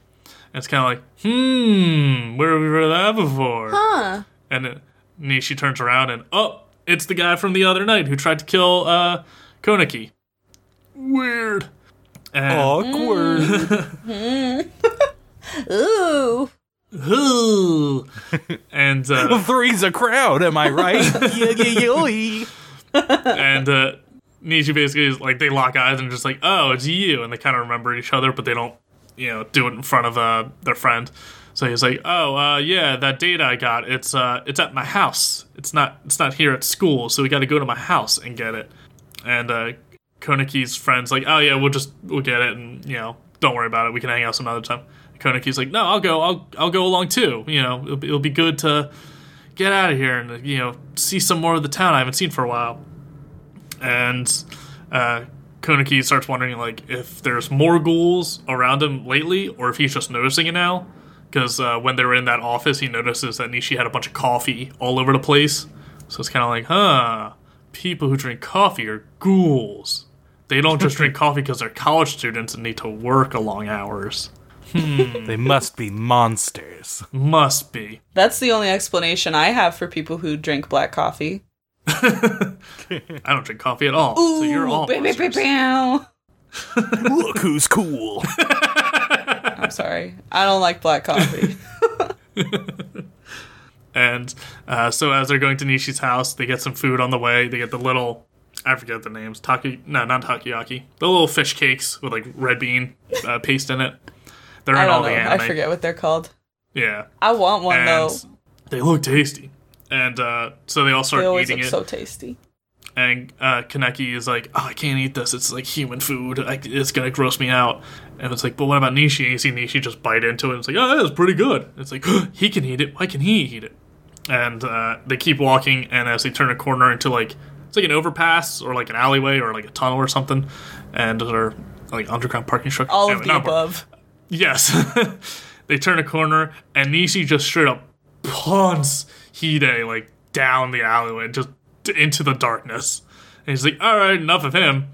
And it's kind of like, hmm, where have we heard that before? Huh? And then Nishi turns around and oh, it's the guy from the other night who tried to kill uh, Konaki. Weird. And, Awkward. <laughs> Ooh. Ooh. and uh, <laughs> Three's a crowd, am I right? <laughs> and uh, Nishi basically is like they lock eyes and just like, oh, it's you, and they kind of remember each other, but they don't, you know, do it in front of uh, their friend. So he's like, oh, uh, yeah, that data I got, it's uh, it's at my house. It's not, it's not here at school, so we got to go to my house and get it. And uh, Konaki's friend's like, oh yeah, we'll just we'll get it, and you know, don't worry about it. We can hang out some other time. Konaki's like, no, I'll go, I'll I'll go along too. You know, it'll be, it'll be good to get out of here and you know see some more of the town I haven't seen for a while and uh, Konaki starts wondering like if there's more ghouls around him lately, or if he's just noticing it now. Because uh, when they were in that office, he notices that Nishi had a bunch of coffee all over the place. So it's kind of like, huh, people who drink coffee are ghouls. They don't just drink <laughs> coffee because they're college students and need to work a long hours. They must be monsters. Must be. That's the only explanation I have for people who drink black coffee. <laughs> I don't drink coffee at all. so you're all. Bow, bow, bow, monsters. bow. <laughs> Look who's cool. <laughs> I'm sorry. I don't like black coffee. And uh, so as they're going to Nishi's house, they get some food on the way. They get the little, I forget the names, taki, no, not takoyaki, the little fish cakes with like red bean uh, paste in it. They're I in all don't know. the I forget what they're called. Yeah, I want one and though. they look tasty. And uh, so they all start They eating it. so tasty. and uh, Kaneki is like, "Oh, I can't eat this. It's like human food. I, it's gonna gross me out." And it's like, "But what about Nishi?" And you see Nishi just bite into it. And it's like, "Oh, that's pretty good." It's like he can eat it. Why can he eat it? And uh, they keep walking, and as they turn a corner into like it's like an overpass or like an alleyway or like a tunnel or something, and or like underground parking structure. All Anyway, of the above. Yes. <laughs> they turn a corner and Nishi just straight up punts Hide like down the alleyway, just into the darkness. And he's like, all right, enough of him.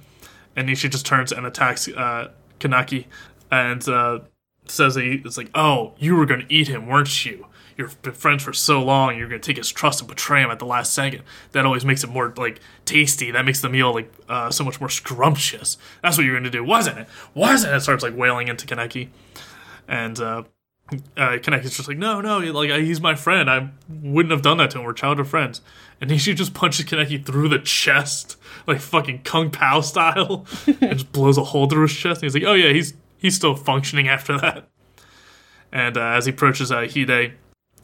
And Nishi just turns and attacks uh, Kanaki and uh, says that he, it's like, oh, you were going to eat him, weren't you? You've been friends for so long, you're going to take his trust and betray him at the last second. That always makes it more, like, tasty. That makes the meal, like, uh, so much more scrumptious. That's what you're going to do, wasn't it? Wasn't it? Starts, like, wailing into Kaneki and uh, uh, Kaneki's just like, no, no, like he's my friend. I wouldn't have done that to him. We're childhood friends. And <laughs> Nishi just punches Kaneki through the chest, like fucking Kung Pao style, <laughs> and just blows a hole through his chest. And he's like, oh yeah, he's he's still functioning after that. And uh, as he approaches uh, Hide,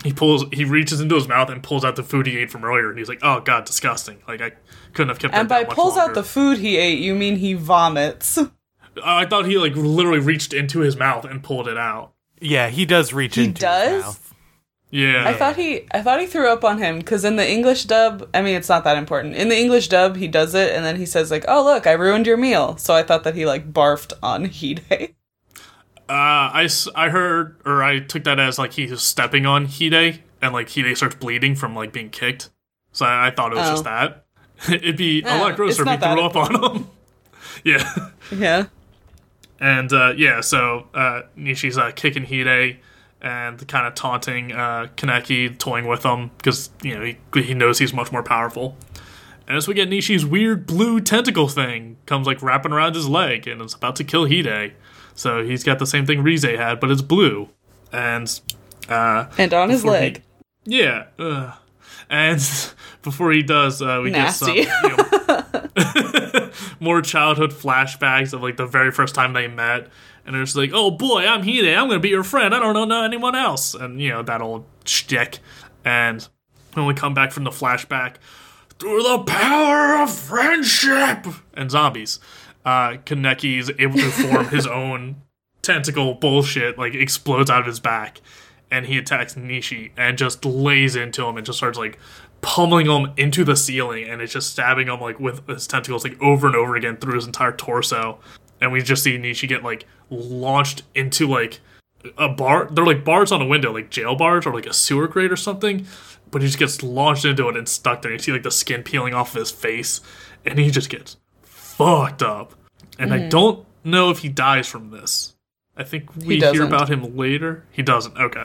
he pulls, he reaches into his mouth and pulls out the food he ate from earlier. And he's like, oh god, disgusting. Like I couldn't have kept. And that by pulls out the food he ate, you mean he vomits. <laughs> I thought he like literally reached into his mouth and pulled it out. Yeah, he does reach He into does? his mouth. Yeah, I thought he I thought he threw up on him because in the English dub, I mean it's not that important. In the English dub, he does it and then he says like, "Oh look, I ruined your meal." So I thought that he like barfed on <laughs> Hide. Uh, I, s- I heard or I took that as like he was stepping on Hide and like Hide starts bleeding from like being kicked. So I, I thought it was Oh. just that. <laughs> It'd be a lot grosser if he threw up on him. <laughs> yeah. Yeah. And uh, yeah, so uh, Nishi's uh, kicking Hide and kind of taunting uh, Kaneki, toying with him because you know he, he knows he's much more powerful. And as we get Nishi's weird blue tentacle thing comes like wrapping around his leg and it's about to kill Hide. So he's got the same thing Rize had, but it's blue. And uh, And on his before he- leg. yeah. Ugh. And <laughs> before he does, uh, we Nasty. get some you know, <laughs> more childhood flashbacks of like the very first time they met. And they're just like, oh boy, I'm Hide. I'm going to be your friend. I don't know, anyone else. And, you know, that old shtick. And when we come back from the flashback, through the power of friendship and zombies, uh, Kaneki is able to form his <laughs> own tentacle bullshit, like explodes out of his back, and he attacks Nishi and just lays into him and just starts like pummeling him into the ceiling, and it's just stabbing him like with his tentacles like over and over again through his entire torso, and we just see Nishi get like launched into like a bar. They're like bars on a window, like jail bars or like a sewer grate or something. But he just gets launched into it and stuck there. You see like the skin peeling off of his face, and he just gets fucked up. And I mm-hmm. don't know if he dies from this. I think we hear about him later. He doesn't. Okay.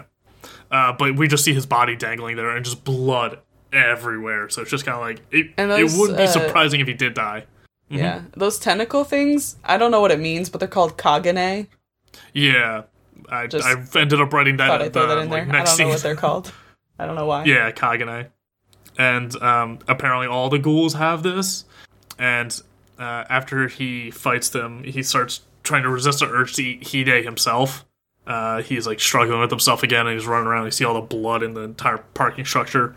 Uh, but we just see his body dangling there and just blood everywhere. So it's just kind of like it. And it wouldn't be uh, surprising if he did die. Yeah. Those tentacle things, I don't know what it means, but they're called Kagune. Yeah, I Just I ended up writing that. I'd throw the, that in there. like, I next don't know what they're called. I don't know why. Yeah, Kagune. And um, apparently all the ghouls have this. And uh, after he fights them, he starts trying to resist the urge to eat Hide himself. Uh, he's like struggling with himself again, and he's running around. You see all the blood in the entire parking structure.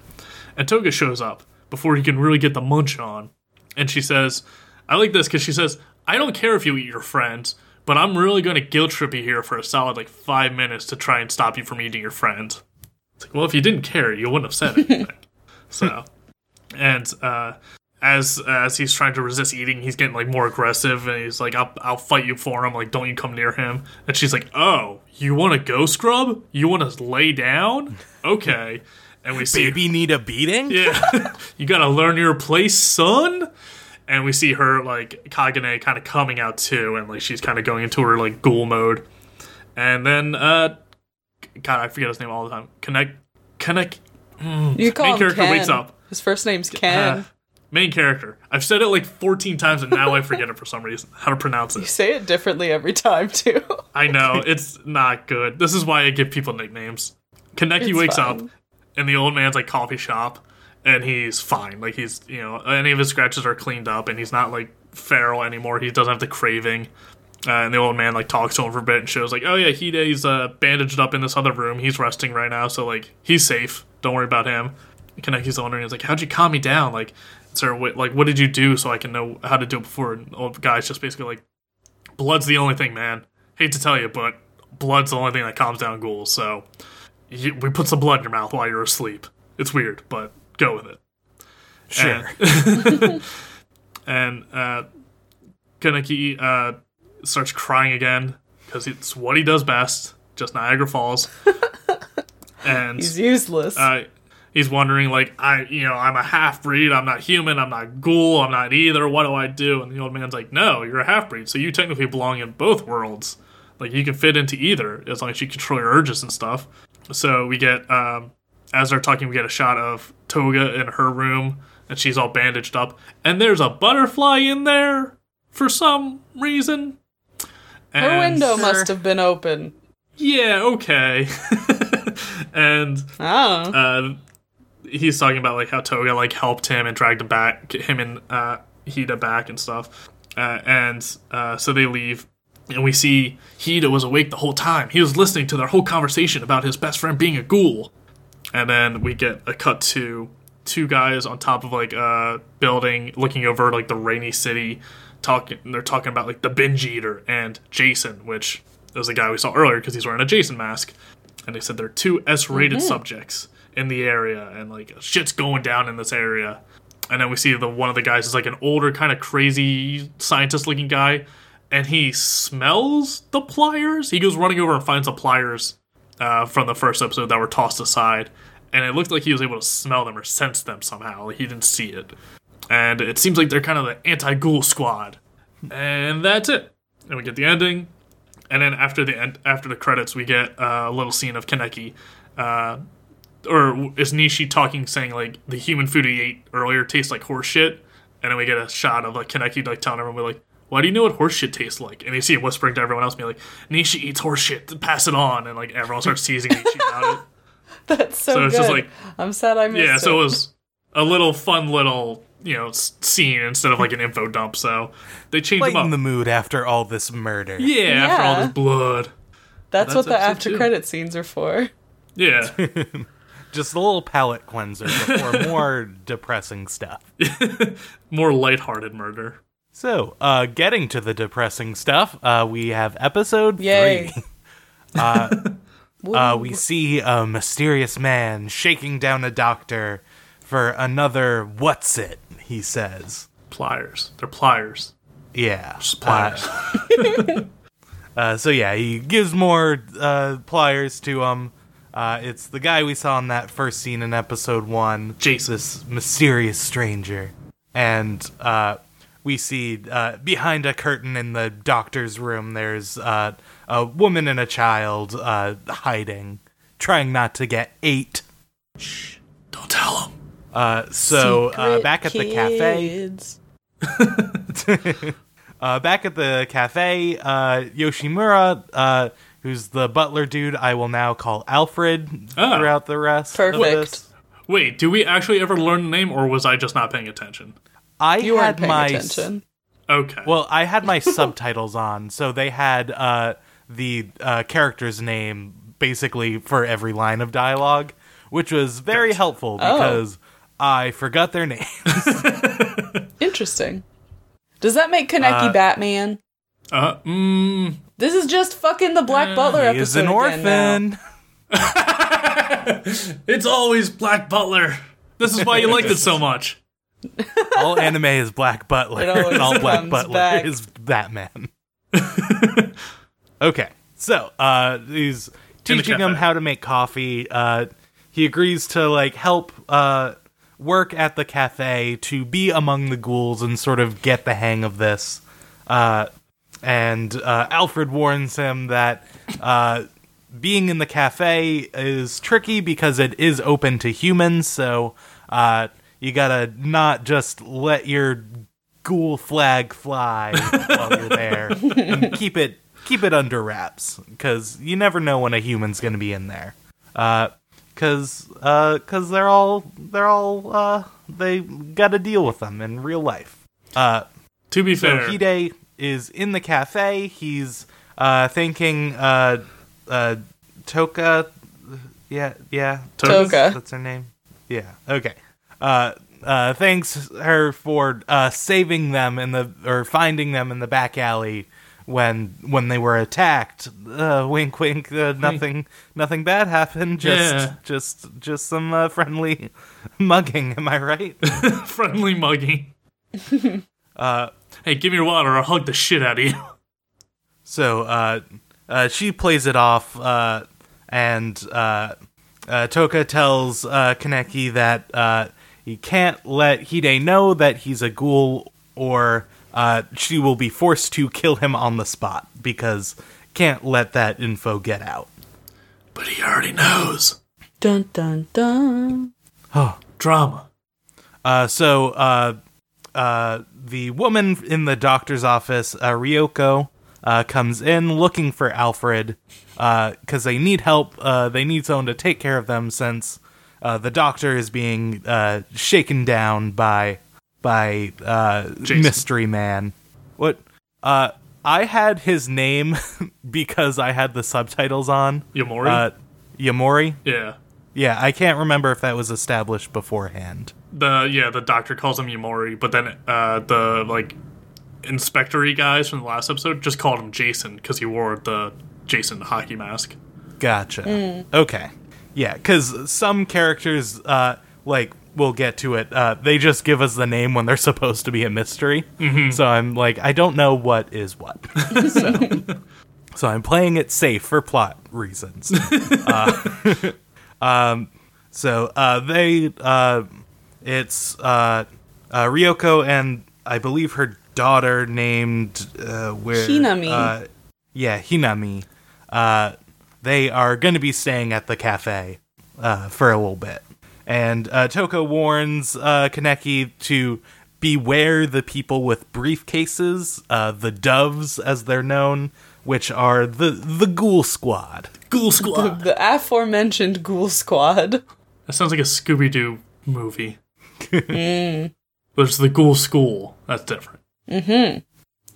And Toga shows up before he can really get the munch on. And she says, I like this because she says, I don't care if you eat your friends, but I'm really going to guilt trip you here for a solid like five minutes to try and stop you from eating your friends." It's like, well, if you didn't care, you wouldn't have said anything. <laughs> so, and uh, as as he's trying to resist eating, he's getting like more aggressive, and he's like, "I'll I'll fight you for him. Like, don't you come near him." And she's like, "Oh, you want to go scrub? You want to lay down? Okay." And we see Baby need a beating? yeah. <laughs> you gotta learn your place, son. And we see her like Kagune kind of coming out too, and like she's kind of going into her like ghoul mode. And then, uh, God, I forget his name all the time. Connect, connect. You call Main him character Ken. wakes up. His first name's Ken. Uh, main character. I've said it like 14 times, and now I <laughs> forget it for some reason. How to pronounce it. you say it differently every time too. <laughs> I know <laughs> it's not good. This is why I give people nicknames. Kaneki It's wakes fine. up in the old man's like coffee shop, and he's fine. Like he's you know any of his scratches are cleaned up, and he's not like feral anymore. He doesn't have the craving. Uh, and the old man like talks to him for a bit and shows like, oh yeah, Hide's uh, bandaged up in this other room. He's resting right now, so like he's safe. Don't worry about him. Kaneki's wondering, he's like, how'd you calm me down? Like, sir, what, like what did you do so I can know how to do it before? And the guy's just basically like, blood's the only thing, man. Hate to tell you, but blood's the only thing that calms down ghouls. So you, we put some blood in your mouth while you're asleep. It's weird, but go with it. Sure. And, <laughs> and uh, Kaneki uh, starts crying again because it's what he does best. Just Niagara Falls. <laughs> and He's useless. uh, he's wondering like I you know I'm a half breed I'm not human I'm not ghoul I'm not either what do I do? And the old man's like no you're a half breed so you technically belong in both worlds. Like you can fit into either as long as you control your urges and stuff. So we get um, as they're talking we get a shot of Toga in her room and she's all bandaged up and there's a butterfly in there for some reason. Her And- window must have been open. yeah okay. <laughs> And Oh. uh, he's talking about like how Toga like helped him and dragged him back, him and uh, Hida back and stuff. Uh, and uh, so they leave, and we see Hida was awake the whole time. He was listening to their whole conversation about his best friend being a ghoul. And then we get a cut to two guys on top of like a building, looking over like the rainy city. Talking, they're talking about like the binge eater and Jason, which was the guy we saw earlier because he's wearing a Jason mask and they said they're two S-rated subjects in the area, and like shit's going down in this area. And then we see the one of the guys is like an older, kind of crazy scientist-looking guy, and he smells the pliers. He goes running over and finds the pliers uh, from the first episode that were tossed aside, and it looked like he was able to smell them or sense them somehow. Like he didn't see it, and it seems like they're kind of the anti-ghoul squad. And that's it. And we get the ending, and then after the end, after the credits, we get uh, a little scene of Kaneki, uh, or is Nishi talking, saying like the human food he ate earlier tastes like horse shit, and then we get a shot of like Kaneki like telling everyone, "We're like. Why do you know what horse shit tastes like? And you see him whispering to everyone else, being like, Nishi eats horse shit, pass it on. And like everyone starts teasing Nishi about it. <laughs> That's so, So it's good. just like- I'm sad I missed it. Yeah, it. so it was a little fun little, you know, scene instead of like an info dump. So they changed them Lighten up. the mood after all this murder. yeah, after all this blood. That's, that's what the after two. credit scenes are for. Yeah. <laughs> Just a little palate cleanser before <laughs> more depressing stuff. <laughs> More lighthearted murder. So, uh, getting to the depressing stuff, uh, we have episode Yay. three. <laughs> Uh, we see a mysterious man shaking down a doctor for another what's it, he says. Pliers. They're pliers. Yeah. Just pliers. Uh, so yeah, he gives more uh, pliers to him. Uh, it's the guy we saw in that first scene in episode one. Jason. This mysterious stranger. And uh, we see uh, behind a curtain in the doctor's room, there's uh, a woman and a child uh, hiding, trying not to get ate. Shh! Don't tell them. Uh, so uh, back at the cafe. <laughs> Uh, back at the cafe, uh, Yoshimura, uh, who's the butler dude, I will now call Alfred Oh. throughout the rest. Perfect. Of this. Wait, do we actually ever learn the name, or was I just not paying attention? I You had weren't paying my attention. Okay. well, I had my <laughs> subtitles on, so they had uh, the uh, character's name basically for every line of dialogue, which was very helpful Oh. because I forgot their names. <laughs> Interesting. Does that make Kaneki Uh, Batman? uh, mm, This is just fucking the Black Butler he episode is an orphan. <laughs> it's always Black Butler. This is why you liked it so <laughs> much. all anime is Black Butler, It always and <laughs> all Black Butler back. is Batman. okay, so uh, he's teaching him how to make coffee. Uh, he agrees to like help uh, work at the cafe to be among the ghouls and sort of get the hang of this. Uh, and uh, Alfred warns him that uh, being in the cafe is tricky because it is open to humans. So uh, you gotta not just let your ghoul flag fly while you're there, and <laughs> keep it keep it under wraps because you never know when a human's gonna be in there. Because uh, cause they're all they're all uh, they got to deal with them in real life. Uh, To be so fair, Hide is in the cafe. He's uh, thanking uh, uh, Touka. Yeah, yeah. Touka. That's her name. Yeah. Okay. Uh, uh, thanks her for uh, saving them in the or finding them in the back alley when when they were attacked. Uh, wink, wink. Uh, nothing, nothing bad happened. Just, Yeah. just, just some uh, friendly <laughs> mugging. Am I right? <laughs> friendly mugging. <laughs> uh, hey, give me your water. or I'll hug the shit out of you. So uh, uh, she plays it off, uh, and uh, uh, Touka tells uh, Kaneki that uh, he can't let Hide know that he's a ghoul, or uh, she will be forced to kill him on the spot because can't let that info get out. But he already knows. Dun dun dun. Oh, drama. Uh, so uh, uh, the woman in the doctor's office, uh, Ryoko, uh, comes in looking for Alfred because they need help. Uh, they need someone to take care of them since uh, the doctor is being uh, shaken down by by uh, mystery man. What? Uh, I had his name <laughs> because I had the subtitles on. Yamori? Uh, Yamori. yeah. Yeah, I can't remember if that was established beforehand. The yeah, the doctor calls him Yamori, but then uh, the like inspectory guys from the last episode just called him Jason because he wore the Jason hockey mask. Gotcha. Okay. Yeah, because some characters, uh, like, we'll get to it. Uh, they just give us the name when they're <laughs> supposed to be a mystery. So I'm like, I don't know what is what. <laughs> so, so I'm playing it safe for plot reasons. <laughs> uh, um, So uh, they, uh, it's uh, uh, Ryoko and I believe her daughter named uh, where Hinami. Uh, yeah, Hinami. Uh, they are going to be staying at the cafe uh, for a little bit, and uh, Toko warns uh, Kaneki to beware the people with briefcases, uh, the doves as they're known, which are the the Ghoul Squad. Ghoul Squad. The aforementioned Ghoul Squad. That sounds like a Scooby Doo movie. <laughs> There's the Ghoul School. That's different.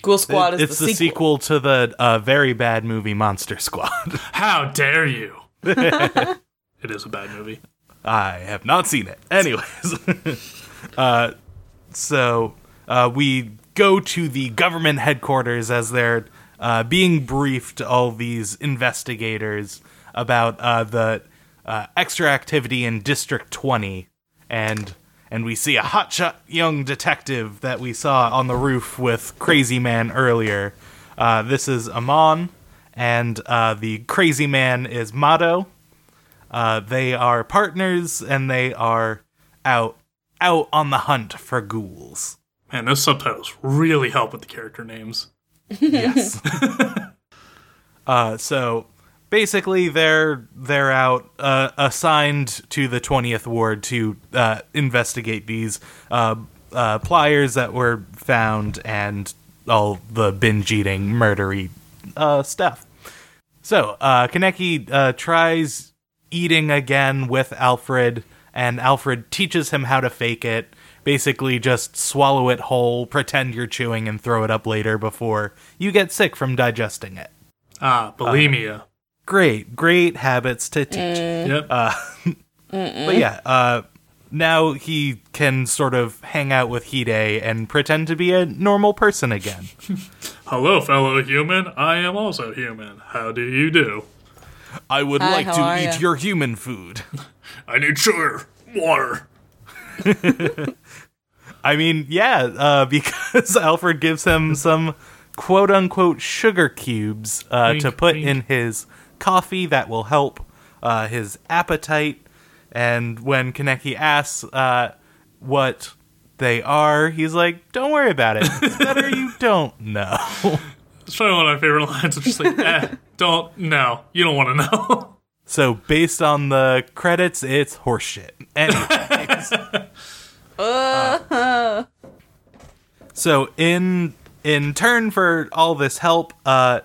Ghoul Squad is it's the, the sequel. sequel to the uh, very bad movie Monster Squad. <laughs> How dare you? <laughs> it is a bad movie. I have not seen it. Anyways, uh, so uh, we go to the government headquarters as they're uh, being briefed. All these investigators about uh, the uh, extra activity in District Twenty, and and we see a hotshot young detective that we saw on the roof with Crazy Man earlier. Uh, this is Amon, and uh, the Crazy Man is Mado. Uh, they are partners and they are out out on the hunt for ghouls. Man, those subtitles really help with the character names. Yes. <laughs> <laughs> uh, so basically, they're they're out uh, assigned to the twentieth ward to uh, investigate these uh, uh, pliers that were found and all the binge eating, murdery uh, stuff. So uh, Kaneki uh, tries eating again with Alfred, and Alfred teaches him how to fake it. Basically, just swallow it whole, pretend you're chewing, and throw it up later before you get sick from digesting it. Ah, bulimia. Great, great habits to teach. yep. <laughs> But yeah, uh, now he can sort of hang out with Hide and pretend to be a normal person again. <laughs> Hello, fellow human. I am also human. How do you do? I would Hi, like to eat ya? your human food. <laughs> I need sugar, water. I mean, yeah, uh, <laughs> because Alfred gives him some quote unquote sugar cubes uh, Wink, to put wink. in his coffee that will help uh, his appetite. And when Kaneki asks uh, what they are, he's like, don't worry about it. It's <laughs> better you don't know. It's probably one of my favorite lines. I'm just like, <laughs> eh, don't, know. you don't want to know. so, based on the credits, it's horseshit. Anyways. Uh, <laughs> so in in turn for all this help, uh,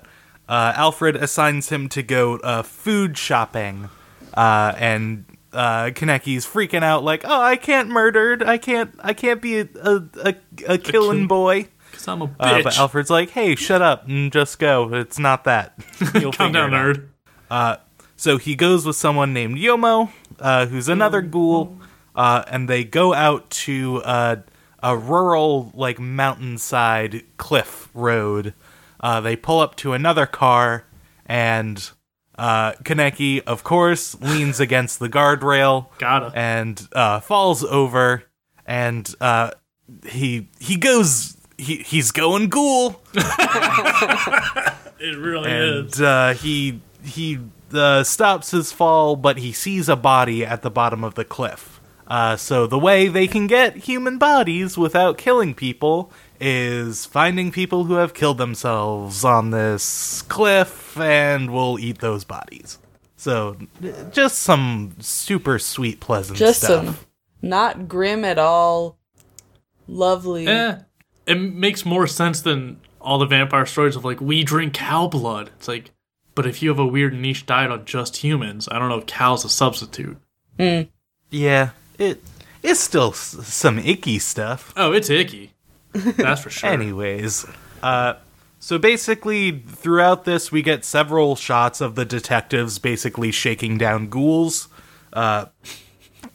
uh, Alfred assigns him to go uh, food shopping, uh, and uh, Kaneki's freaking out like, "Oh, I can't murdered. I can't. I can't be a a, a, a killing kill- boy." Because I'm a bitch. Uh, but Alfred's like, "Hey, shut up and just go. It's not that. <laughs> You'll Calm down, it out." nerd. So he goes with someone named Yomo, uh, who's another ghoul, uh, and they go out to uh, a rural, like mountainside cliff road. Uh, they pull up to another car, and uh, Kaneki, of course, <laughs> leans against the guardrail Gotta. and uh, falls over, and uh, he he goes he he's going ghoul <laughs> It really and is. uh, he he uh, stops his fall, but he sees a body at the bottom of the cliff. Uh, so the way they can get human bodies without killing people is finding people who have killed themselves on this cliff, and we'll eat those bodies. So just some super sweet, pleasant Just stuff. some not grim at all. Lovely. Eh, it makes more sense than all the vampire stories of like, we drink cow blood. It's like, but if you have a weird niche diet on just humans, I don't know if cow's a substitute. Yeah, it it's still s- some icky stuff. Oh, it's icky. That's for sure. Anyways, uh, so basically, throughout this, we get several shots of the detectives basically shaking down ghouls. Uh,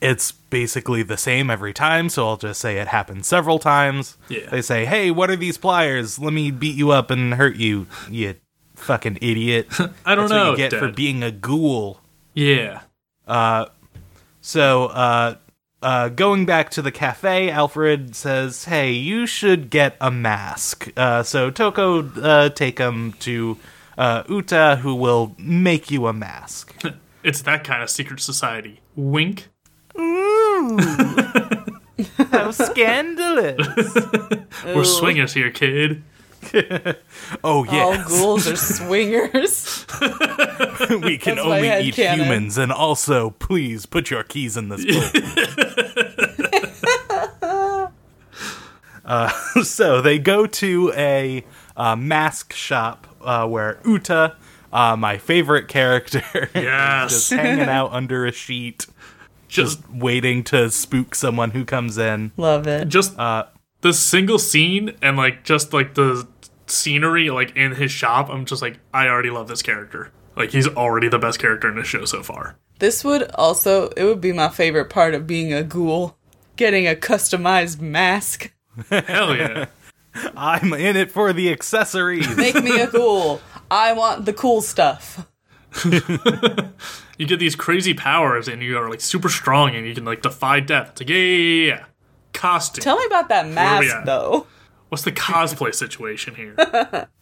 it's basically the same every time, so I'll just say it happened several times. Yeah. They say, "Hey, what are these pliers? Let me beat you up and hurt you, you fucking idiot." <laughs> I don't That's know. what you get for being a ghoul. yeah. So, uh, uh, going back to the cafe, Alfred says, "Hey, you should get a mask." Uh, so Toko uh, take him to uh, Uta, who will make you a mask. <laughs> It's that kind of secret society. Wink. <laughs> How scandalous! <laughs> We're swingers here, kid. <laughs> Oh yeah, All ghouls are swingers. <laughs> we can That's only eat canon. humans, and also, please put your keys in this book. <laughs> uh, so they go to a uh, mask shop uh, where Uta, uh, my favorite character, is Yes. just hanging out under a sheet, Just just waiting to spook someone who comes in. Love it. just Uh, the single scene and like just like the scenery like in his shop i'm just like i already love this character like he's already the best character in this show so far This would also it would be my favorite part of being a ghoul. Getting a customized mask. <laughs> hell yeah <laughs> I'm in it for the accessories. Make me a ghoul. <laughs> I want the cool stuff. you get these crazy powers and you are like super strong and you can like defy death it's like yeah yeah yeah, yeah. Costume Tell me about that mask though. what's the cosplay situation here <laughs>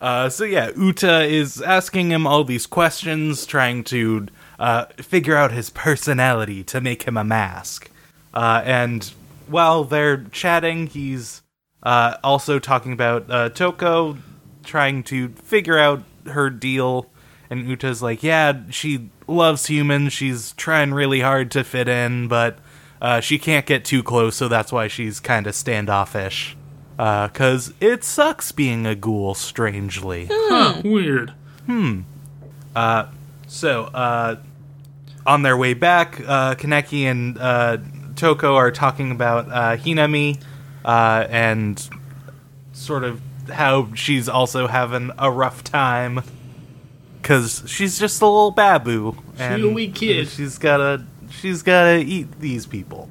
Uh, so yeah, Uta is asking him all these questions, trying to uh, figure out his personality to make him a mask. Uh, and while they're chatting, he's uh, also talking about uh, Toko, trying to figure out her deal. And Uta's like, yeah, she loves humans. She's trying really hard to fit in, but uh, she can't get too close, so that's why she's kind of standoffish. Because it sucks being a ghoul, strangely. huh weird Hmm. Uh, So, uh, on their way back, uh, Kaneki and uh, Toko are talking about uh, Hinami uh, and sort of how she's also having a rough time because she's just a little babu. and a wee kid. She's gotta, she's gotta eat these people.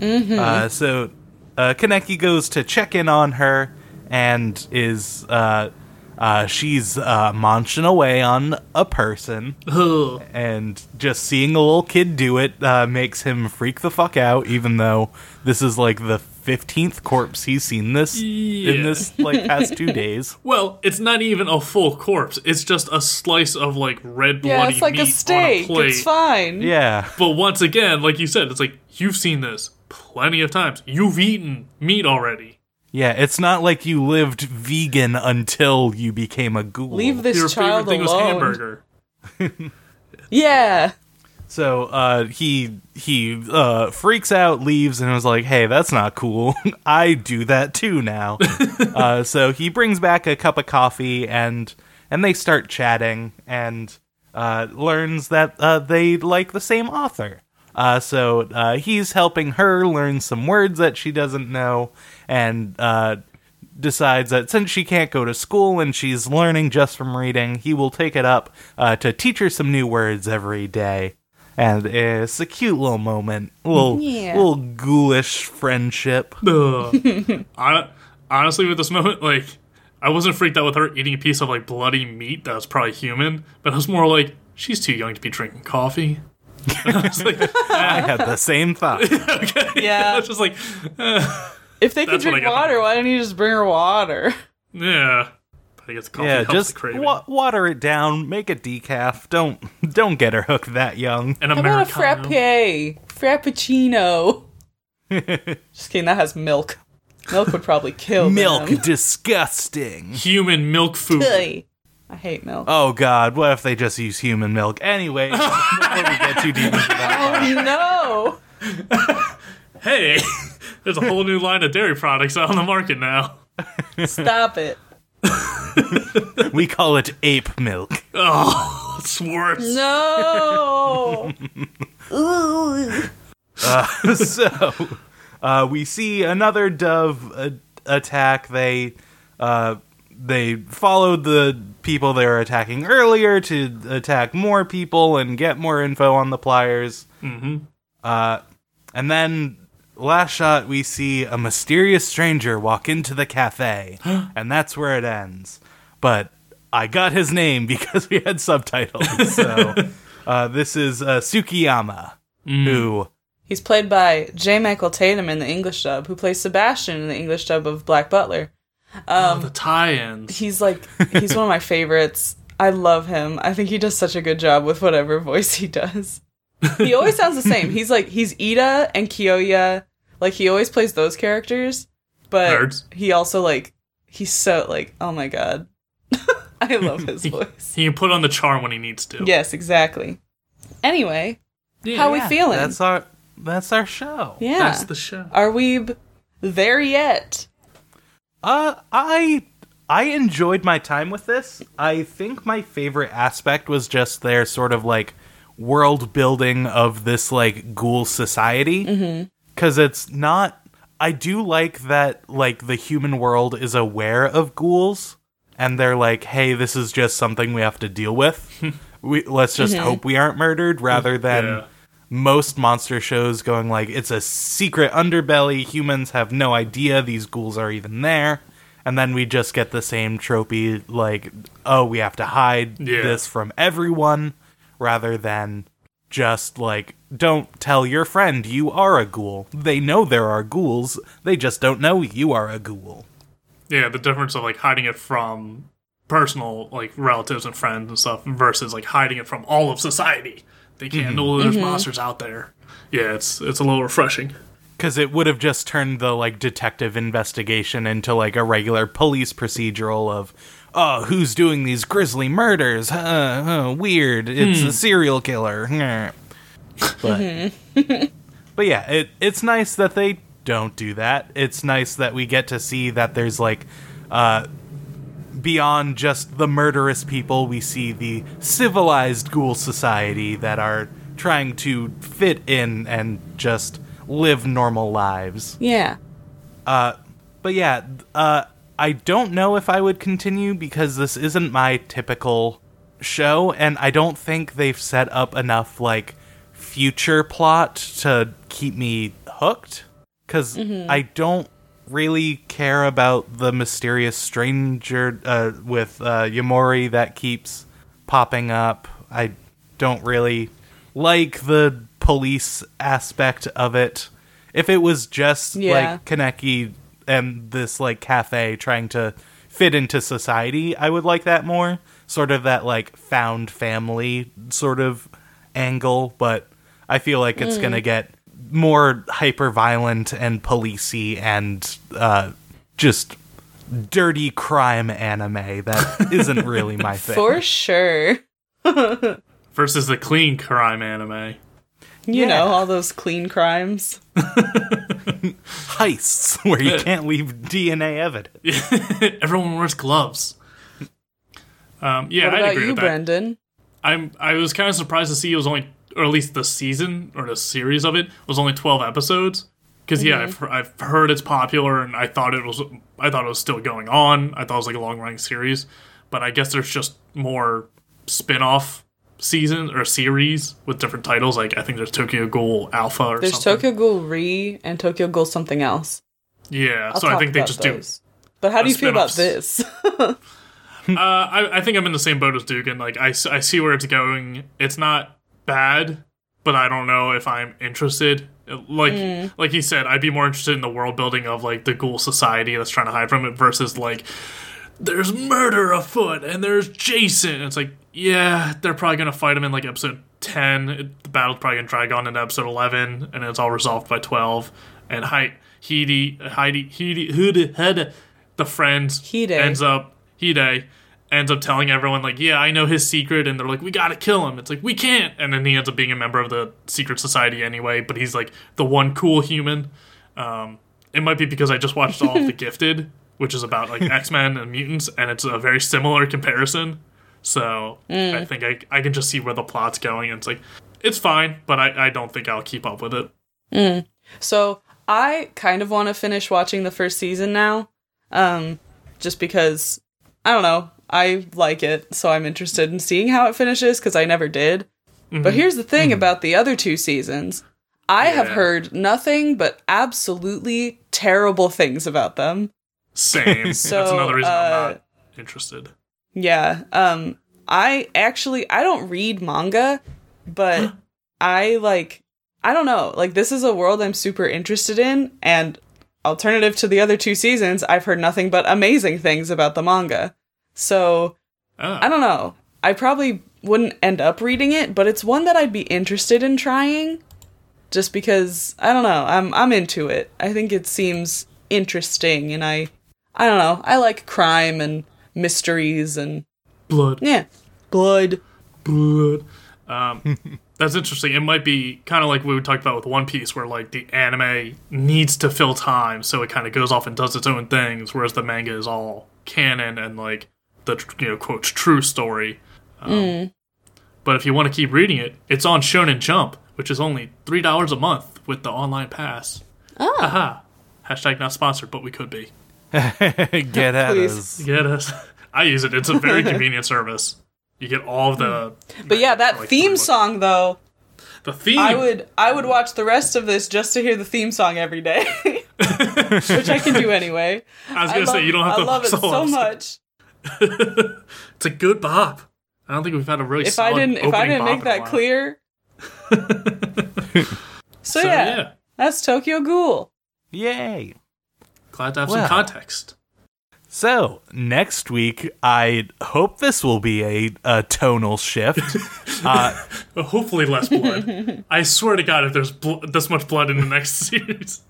Uh, so, uh, Kaneki goes to check in on her and is uh, uh, she's uh, munching away on a person Ugh. and just seeing a little kid do it uh, makes him freak the fuck out. Even though this is like the fifteenth corpse he's seen this in this like past two <laughs> days. well it's not even a full corpse it's just a slice of like red bloody Yeah, it's like meat a steak. on a plate It's fine. Yeah, But once again, like you said, it's like you've seen this plenty of times. You've eaten meat already. yeah. It's not like you lived vegan until you became a ghoul. Leave this Your child favorite thing was alone. hamburger. <laughs> Yeah. So uh, he he uh, freaks out, leaves, and was like, "Hey, that's not cool. <laughs> I do that too now." <laughs> uh, so he brings back a cup of coffee, and and they start chatting, and uh, learns that uh, they like the same author. Uh, so uh, he's helping her learn some words that she doesn't know, and uh, decides that since she can't go to school and she's learning just from reading, he will take it up uh, to teach her some new words every day. And it's a cute little moment, little Yeah. little ghoulish friendship. Ugh. Hon- honestly, with this moment, like I wasn't freaked out with her eating a piece of like bloody meat that was probably human, but I was more like she's too young to be drinking coffee. <laughs> I was like, I had the same thought. <laughs> okay. I was just like, eh. If they could drink water, why didn't you just bring her water? yeah. But I guess coffee yeah, helps just the wa- water it down, make it decaf. Don't don't get her hooked that young. An How about a Americano. frappe? Frappuccino. <laughs> just kidding, that has milk. Milk would probably kill Milk, them. disgusting. Human milk food. Ugh. I hate milk. Oh God, what if they just use human milk? Anyway, <laughs> before we get too deep into that, oh, no! Hey, <laughs> there's a whole new line of dairy products out on the market now. Stop it. <laughs> we call it ape milk. Oh, it's worse. No! Ooh. <laughs> <laughs> so uh, we see another dove uh, attack. They uh, they followed the people they were attacking earlier to attack more people and get more info on the pliers. Mm-hmm. Uh, and then last shot, we see a mysterious stranger walk into the cafe, <gasps> and that's where it ends. But I got his name <laughs> because we had subtitles. So <laughs> uh, this is uh, Tsukiyama, who. He's played by J. Michael Tatum in the English dub, who plays Sebastian in the English dub of Black Butler. oh, the tie-ins. He's like, he's one of my favorites. I love him. I think he does such a good job with whatever voice he does. he always sounds the same. He's like he's Ida and Kyoya. Like he always plays those characters, but Nerds. he also like he's so like oh my god. <laughs> I love his <laughs> voice. He can put on the charm when he needs to. Yes, exactly. Anyway, Yeah, how we Yeah, feeling? That's our that's our show. yeah. That's the show. Are we b- there yet? Uh, I I enjoyed my time with this. I think my favorite aspect was just their sort of like world building of this like ghoul society. Because it's not. I do like that like the human world is aware of ghouls, and they're like, "Hey, this is just something we have to deal with. <laughs> we let's just mm-hmm. hope we aren't murdered," rather than Yeah. most monster shows going like it's a secret underbelly humans have no idea these ghouls are even there and then we just get the same tropey like oh we have to hide Yeah. this from everyone rather than just like don't tell your friend you are a ghoul they know there are ghouls they just don't know you are a ghoul Yeah, the difference of like hiding it from personal like relatives and friends and stuff versus like hiding it from all of society. They can't mm-hmm. know there's mm-hmm. monsters out there. Yeah, it's it's a little refreshing. because it would have just turned the like detective investigation into like a regular police procedural of oh who's doing these grisly murders? Huh, huh, weird. It's a serial killer. But <laughs> but yeah it it's nice that they don't do that. It's nice that we get to see that there's like uh beyond just the murderous people, we see the civilized ghoul society that are trying to fit in and just live normal lives. Yeah. Uh, But yeah, uh, I don't know if I would continue because this isn't my typical show, and I don't think they've set up enough like future plot to keep me hooked. Because I don't really care about the mysterious stranger uh, with uh, Yamori that keeps popping up. I don't really like the police aspect of it. If it was just Yeah. like Kaneki and this like cafe trying to fit into society, I would like that more. Sort of that like found family sort of angle, but I feel like it's gonna get more hyper violent and policey and uh, just dirty crime anime that <laughs> isn't really my thing. For sure. <laughs> Versus the clean crime anime. You Yeah. know, all those clean crimes. <laughs> heists <laughs> where you can't leave DNA evidence. <laughs> Everyone wears gloves. Um, yeah, What I about agree you, with that. Brendan? I'm I was kind of surprised to see it was only, or at least the season or the series of it was only twelve episodes. Because yeah, I've, I've heard it's popular, and I thought it was I thought it was still going on. I thought it was like a long running series, but I guess there's just more spin off seasons or series with different titles. Like I think there's Tokyo Ghoul Alpha or something. There's something. Tokyo Ghoul Re and Tokyo Ghoul something else. yeah, I'll so I think they just those. But how do you feel about this? <laughs> Uh, I, I think I'm in the same boat as Dugan. Like, I, I see where it's going. It's not bad, but I don't know if I'm interested. Like, Hmm. like he said, I'd be more interested in the world building of like the ghoul society that's trying to hide from it versus like there's murder afoot and there's Jason. It's like, yeah, they're probably gonna fight him in like episode ten. It, the battle's probably gonna drag on into episode eleven, and it's all resolved by twelve. And Heidi, Heidi, Heidi, Heidi, Huda, Heda, the friend Hide. ends up Hide ends up telling everyone like, yeah, I know his secret, and they're like, we gotta kill him. It's like we can't, and then he ends up being a member of the secret society anyway. But he's like the one cool human. Um, it might be because I just watched all of The <laughs> Gifted, which is about like X Men and mutants, and it's a very similar comparison. So I think I, I can just see where the plot's going, and it's like it's fine, but I, I don't think I'll keep up with it. So I kind of want to finish watching the first season now, um, just because I don't know. I like it, so I'm interested in seeing how it finishes because I never did. But here's the thing about the other two seasons. I have heard nothing but absolutely terrible things about them. Same. So, <laughs> That's another reason uh, I'm not interested. Yeah. Um I actually I don't read manga, but <gasps> I like I don't know. Like this is a world I'm super interested in and alternative to the other two seasons, I've heard nothing but amazing things about the manga. So, Oh. I don't know. I probably wouldn't end up reading it, but it's one that I'd be interested in trying. Just because I don't know, I'm I'm into it. I think it seems interesting, and I I don't know, I like crime and mysteries and Blood. yeah, blood. Blood. Um, <laughs> that's interesting. It might be kind of like we talked about with One Piece, where like the anime needs to fill time, so it kind of goes off and does its own things, whereas the manga is all canon and like the you know quote true story. Um, But if you want to keep reading it, it's on Shonen Jump, which is only three dollars a month with the online pass. Oh, Haha. Hashtag not sponsored, but we could be. <laughs> Get at Please. us. Get us. I use it. It's a very <laughs> convenient service. You get all of the. Hmm. but yeah, that like, theme song though. The theme. I would I would watch the rest of this just to hear the theme song every day, <laughs> which I can do anyway. I was gonna love, say you don't have to. I love it watch the whole so much. It's a good bop. I don't think we've had a really. If I didn't if I didn't make that clear. so, So yeah, yeah. that's Tokyo Ghoul. Yay. Glad to have Well. some context. So, next week, I hope this will be a, a tonal shift. <laughs> uh, Uh, Hopefully less blood. <laughs> I swear to God, if there's bl- this much blood in the next <laughs> series,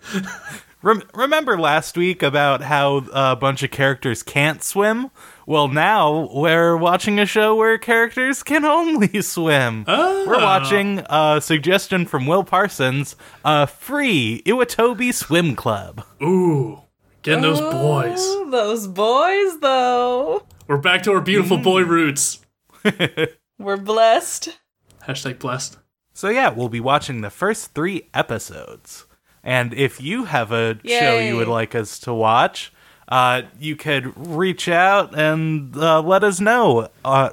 rem- remember last week about how a bunch of characters can't swim? Well, now we're watching a show where characters can only swim. Oh. We're watching a suggestion from Will Parsons, a free Iwatobi Swim Club. ooh, getting those boys. Those boys though. We're back to our beautiful Mm. boy roots. <laughs> We're blessed. Hashtag blessed. So yeah, we'll be watching the first three episodes. And if you have a show you would like us to watch, uh, you could reach out and uh, let us know. Uh,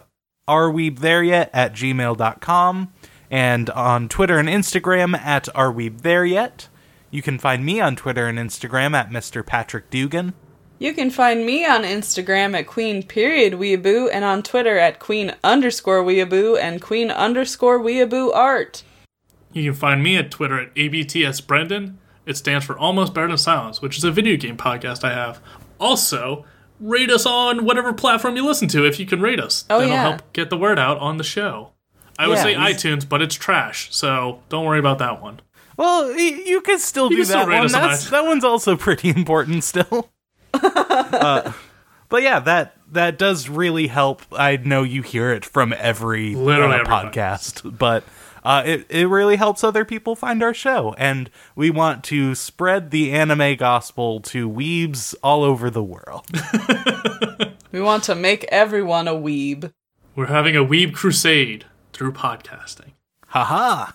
are we there yet at gmail.com and on Twitter and Instagram at are we there yet. You can find me on Twitter and Instagram at Mr. Patrick Dugan. You can find me on Instagram at Queen period Weeaboo and on Twitter at Queen underscore Weeaboo and Queen underscore Weeaboo art. You can find me at Twitter at ABTSBrendan. It stands for Almost Better Than Silence, which is a video game podcast I have. Also, rate us on whatever platform you listen to if you can rate us. Oh, That'll yeah. help get the word out on the show. I would say he's- iTunes, but it's trash, so don't worry about that one. Well, y- you can still do can still that rate one. us on That's, iTunes. that one's also <laughs> pretty important still. <laughs> Uh, but yeah, that that does really help. I know you hear it from every Literally uh, everybody. podcast, but uh, it it really helps other people find our show, and we want to spread the anime gospel to weebs all over the world. <laughs> We want to make everyone a weeb. We're having a weeb crusade through podcasting. Haha.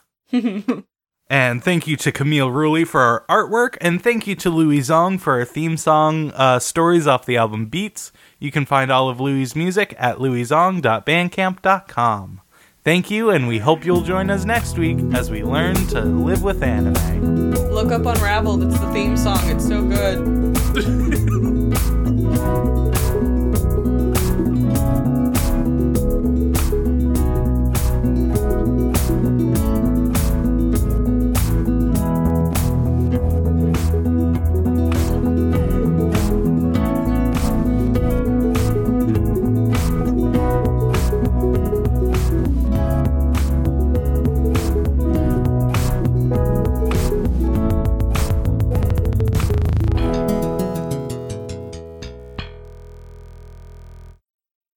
And thank you to Camille Rulli for our artwork, and thank you to Louis Zong for our theme song, uh, Stories off the album Beats. You can find all of Louis' music at louiszong.bandcamp.com. Thank you, and we hope you'll join us next week as we learn to live with anime. Look up Unraveled, it's the theme song, it's so good. <laughs>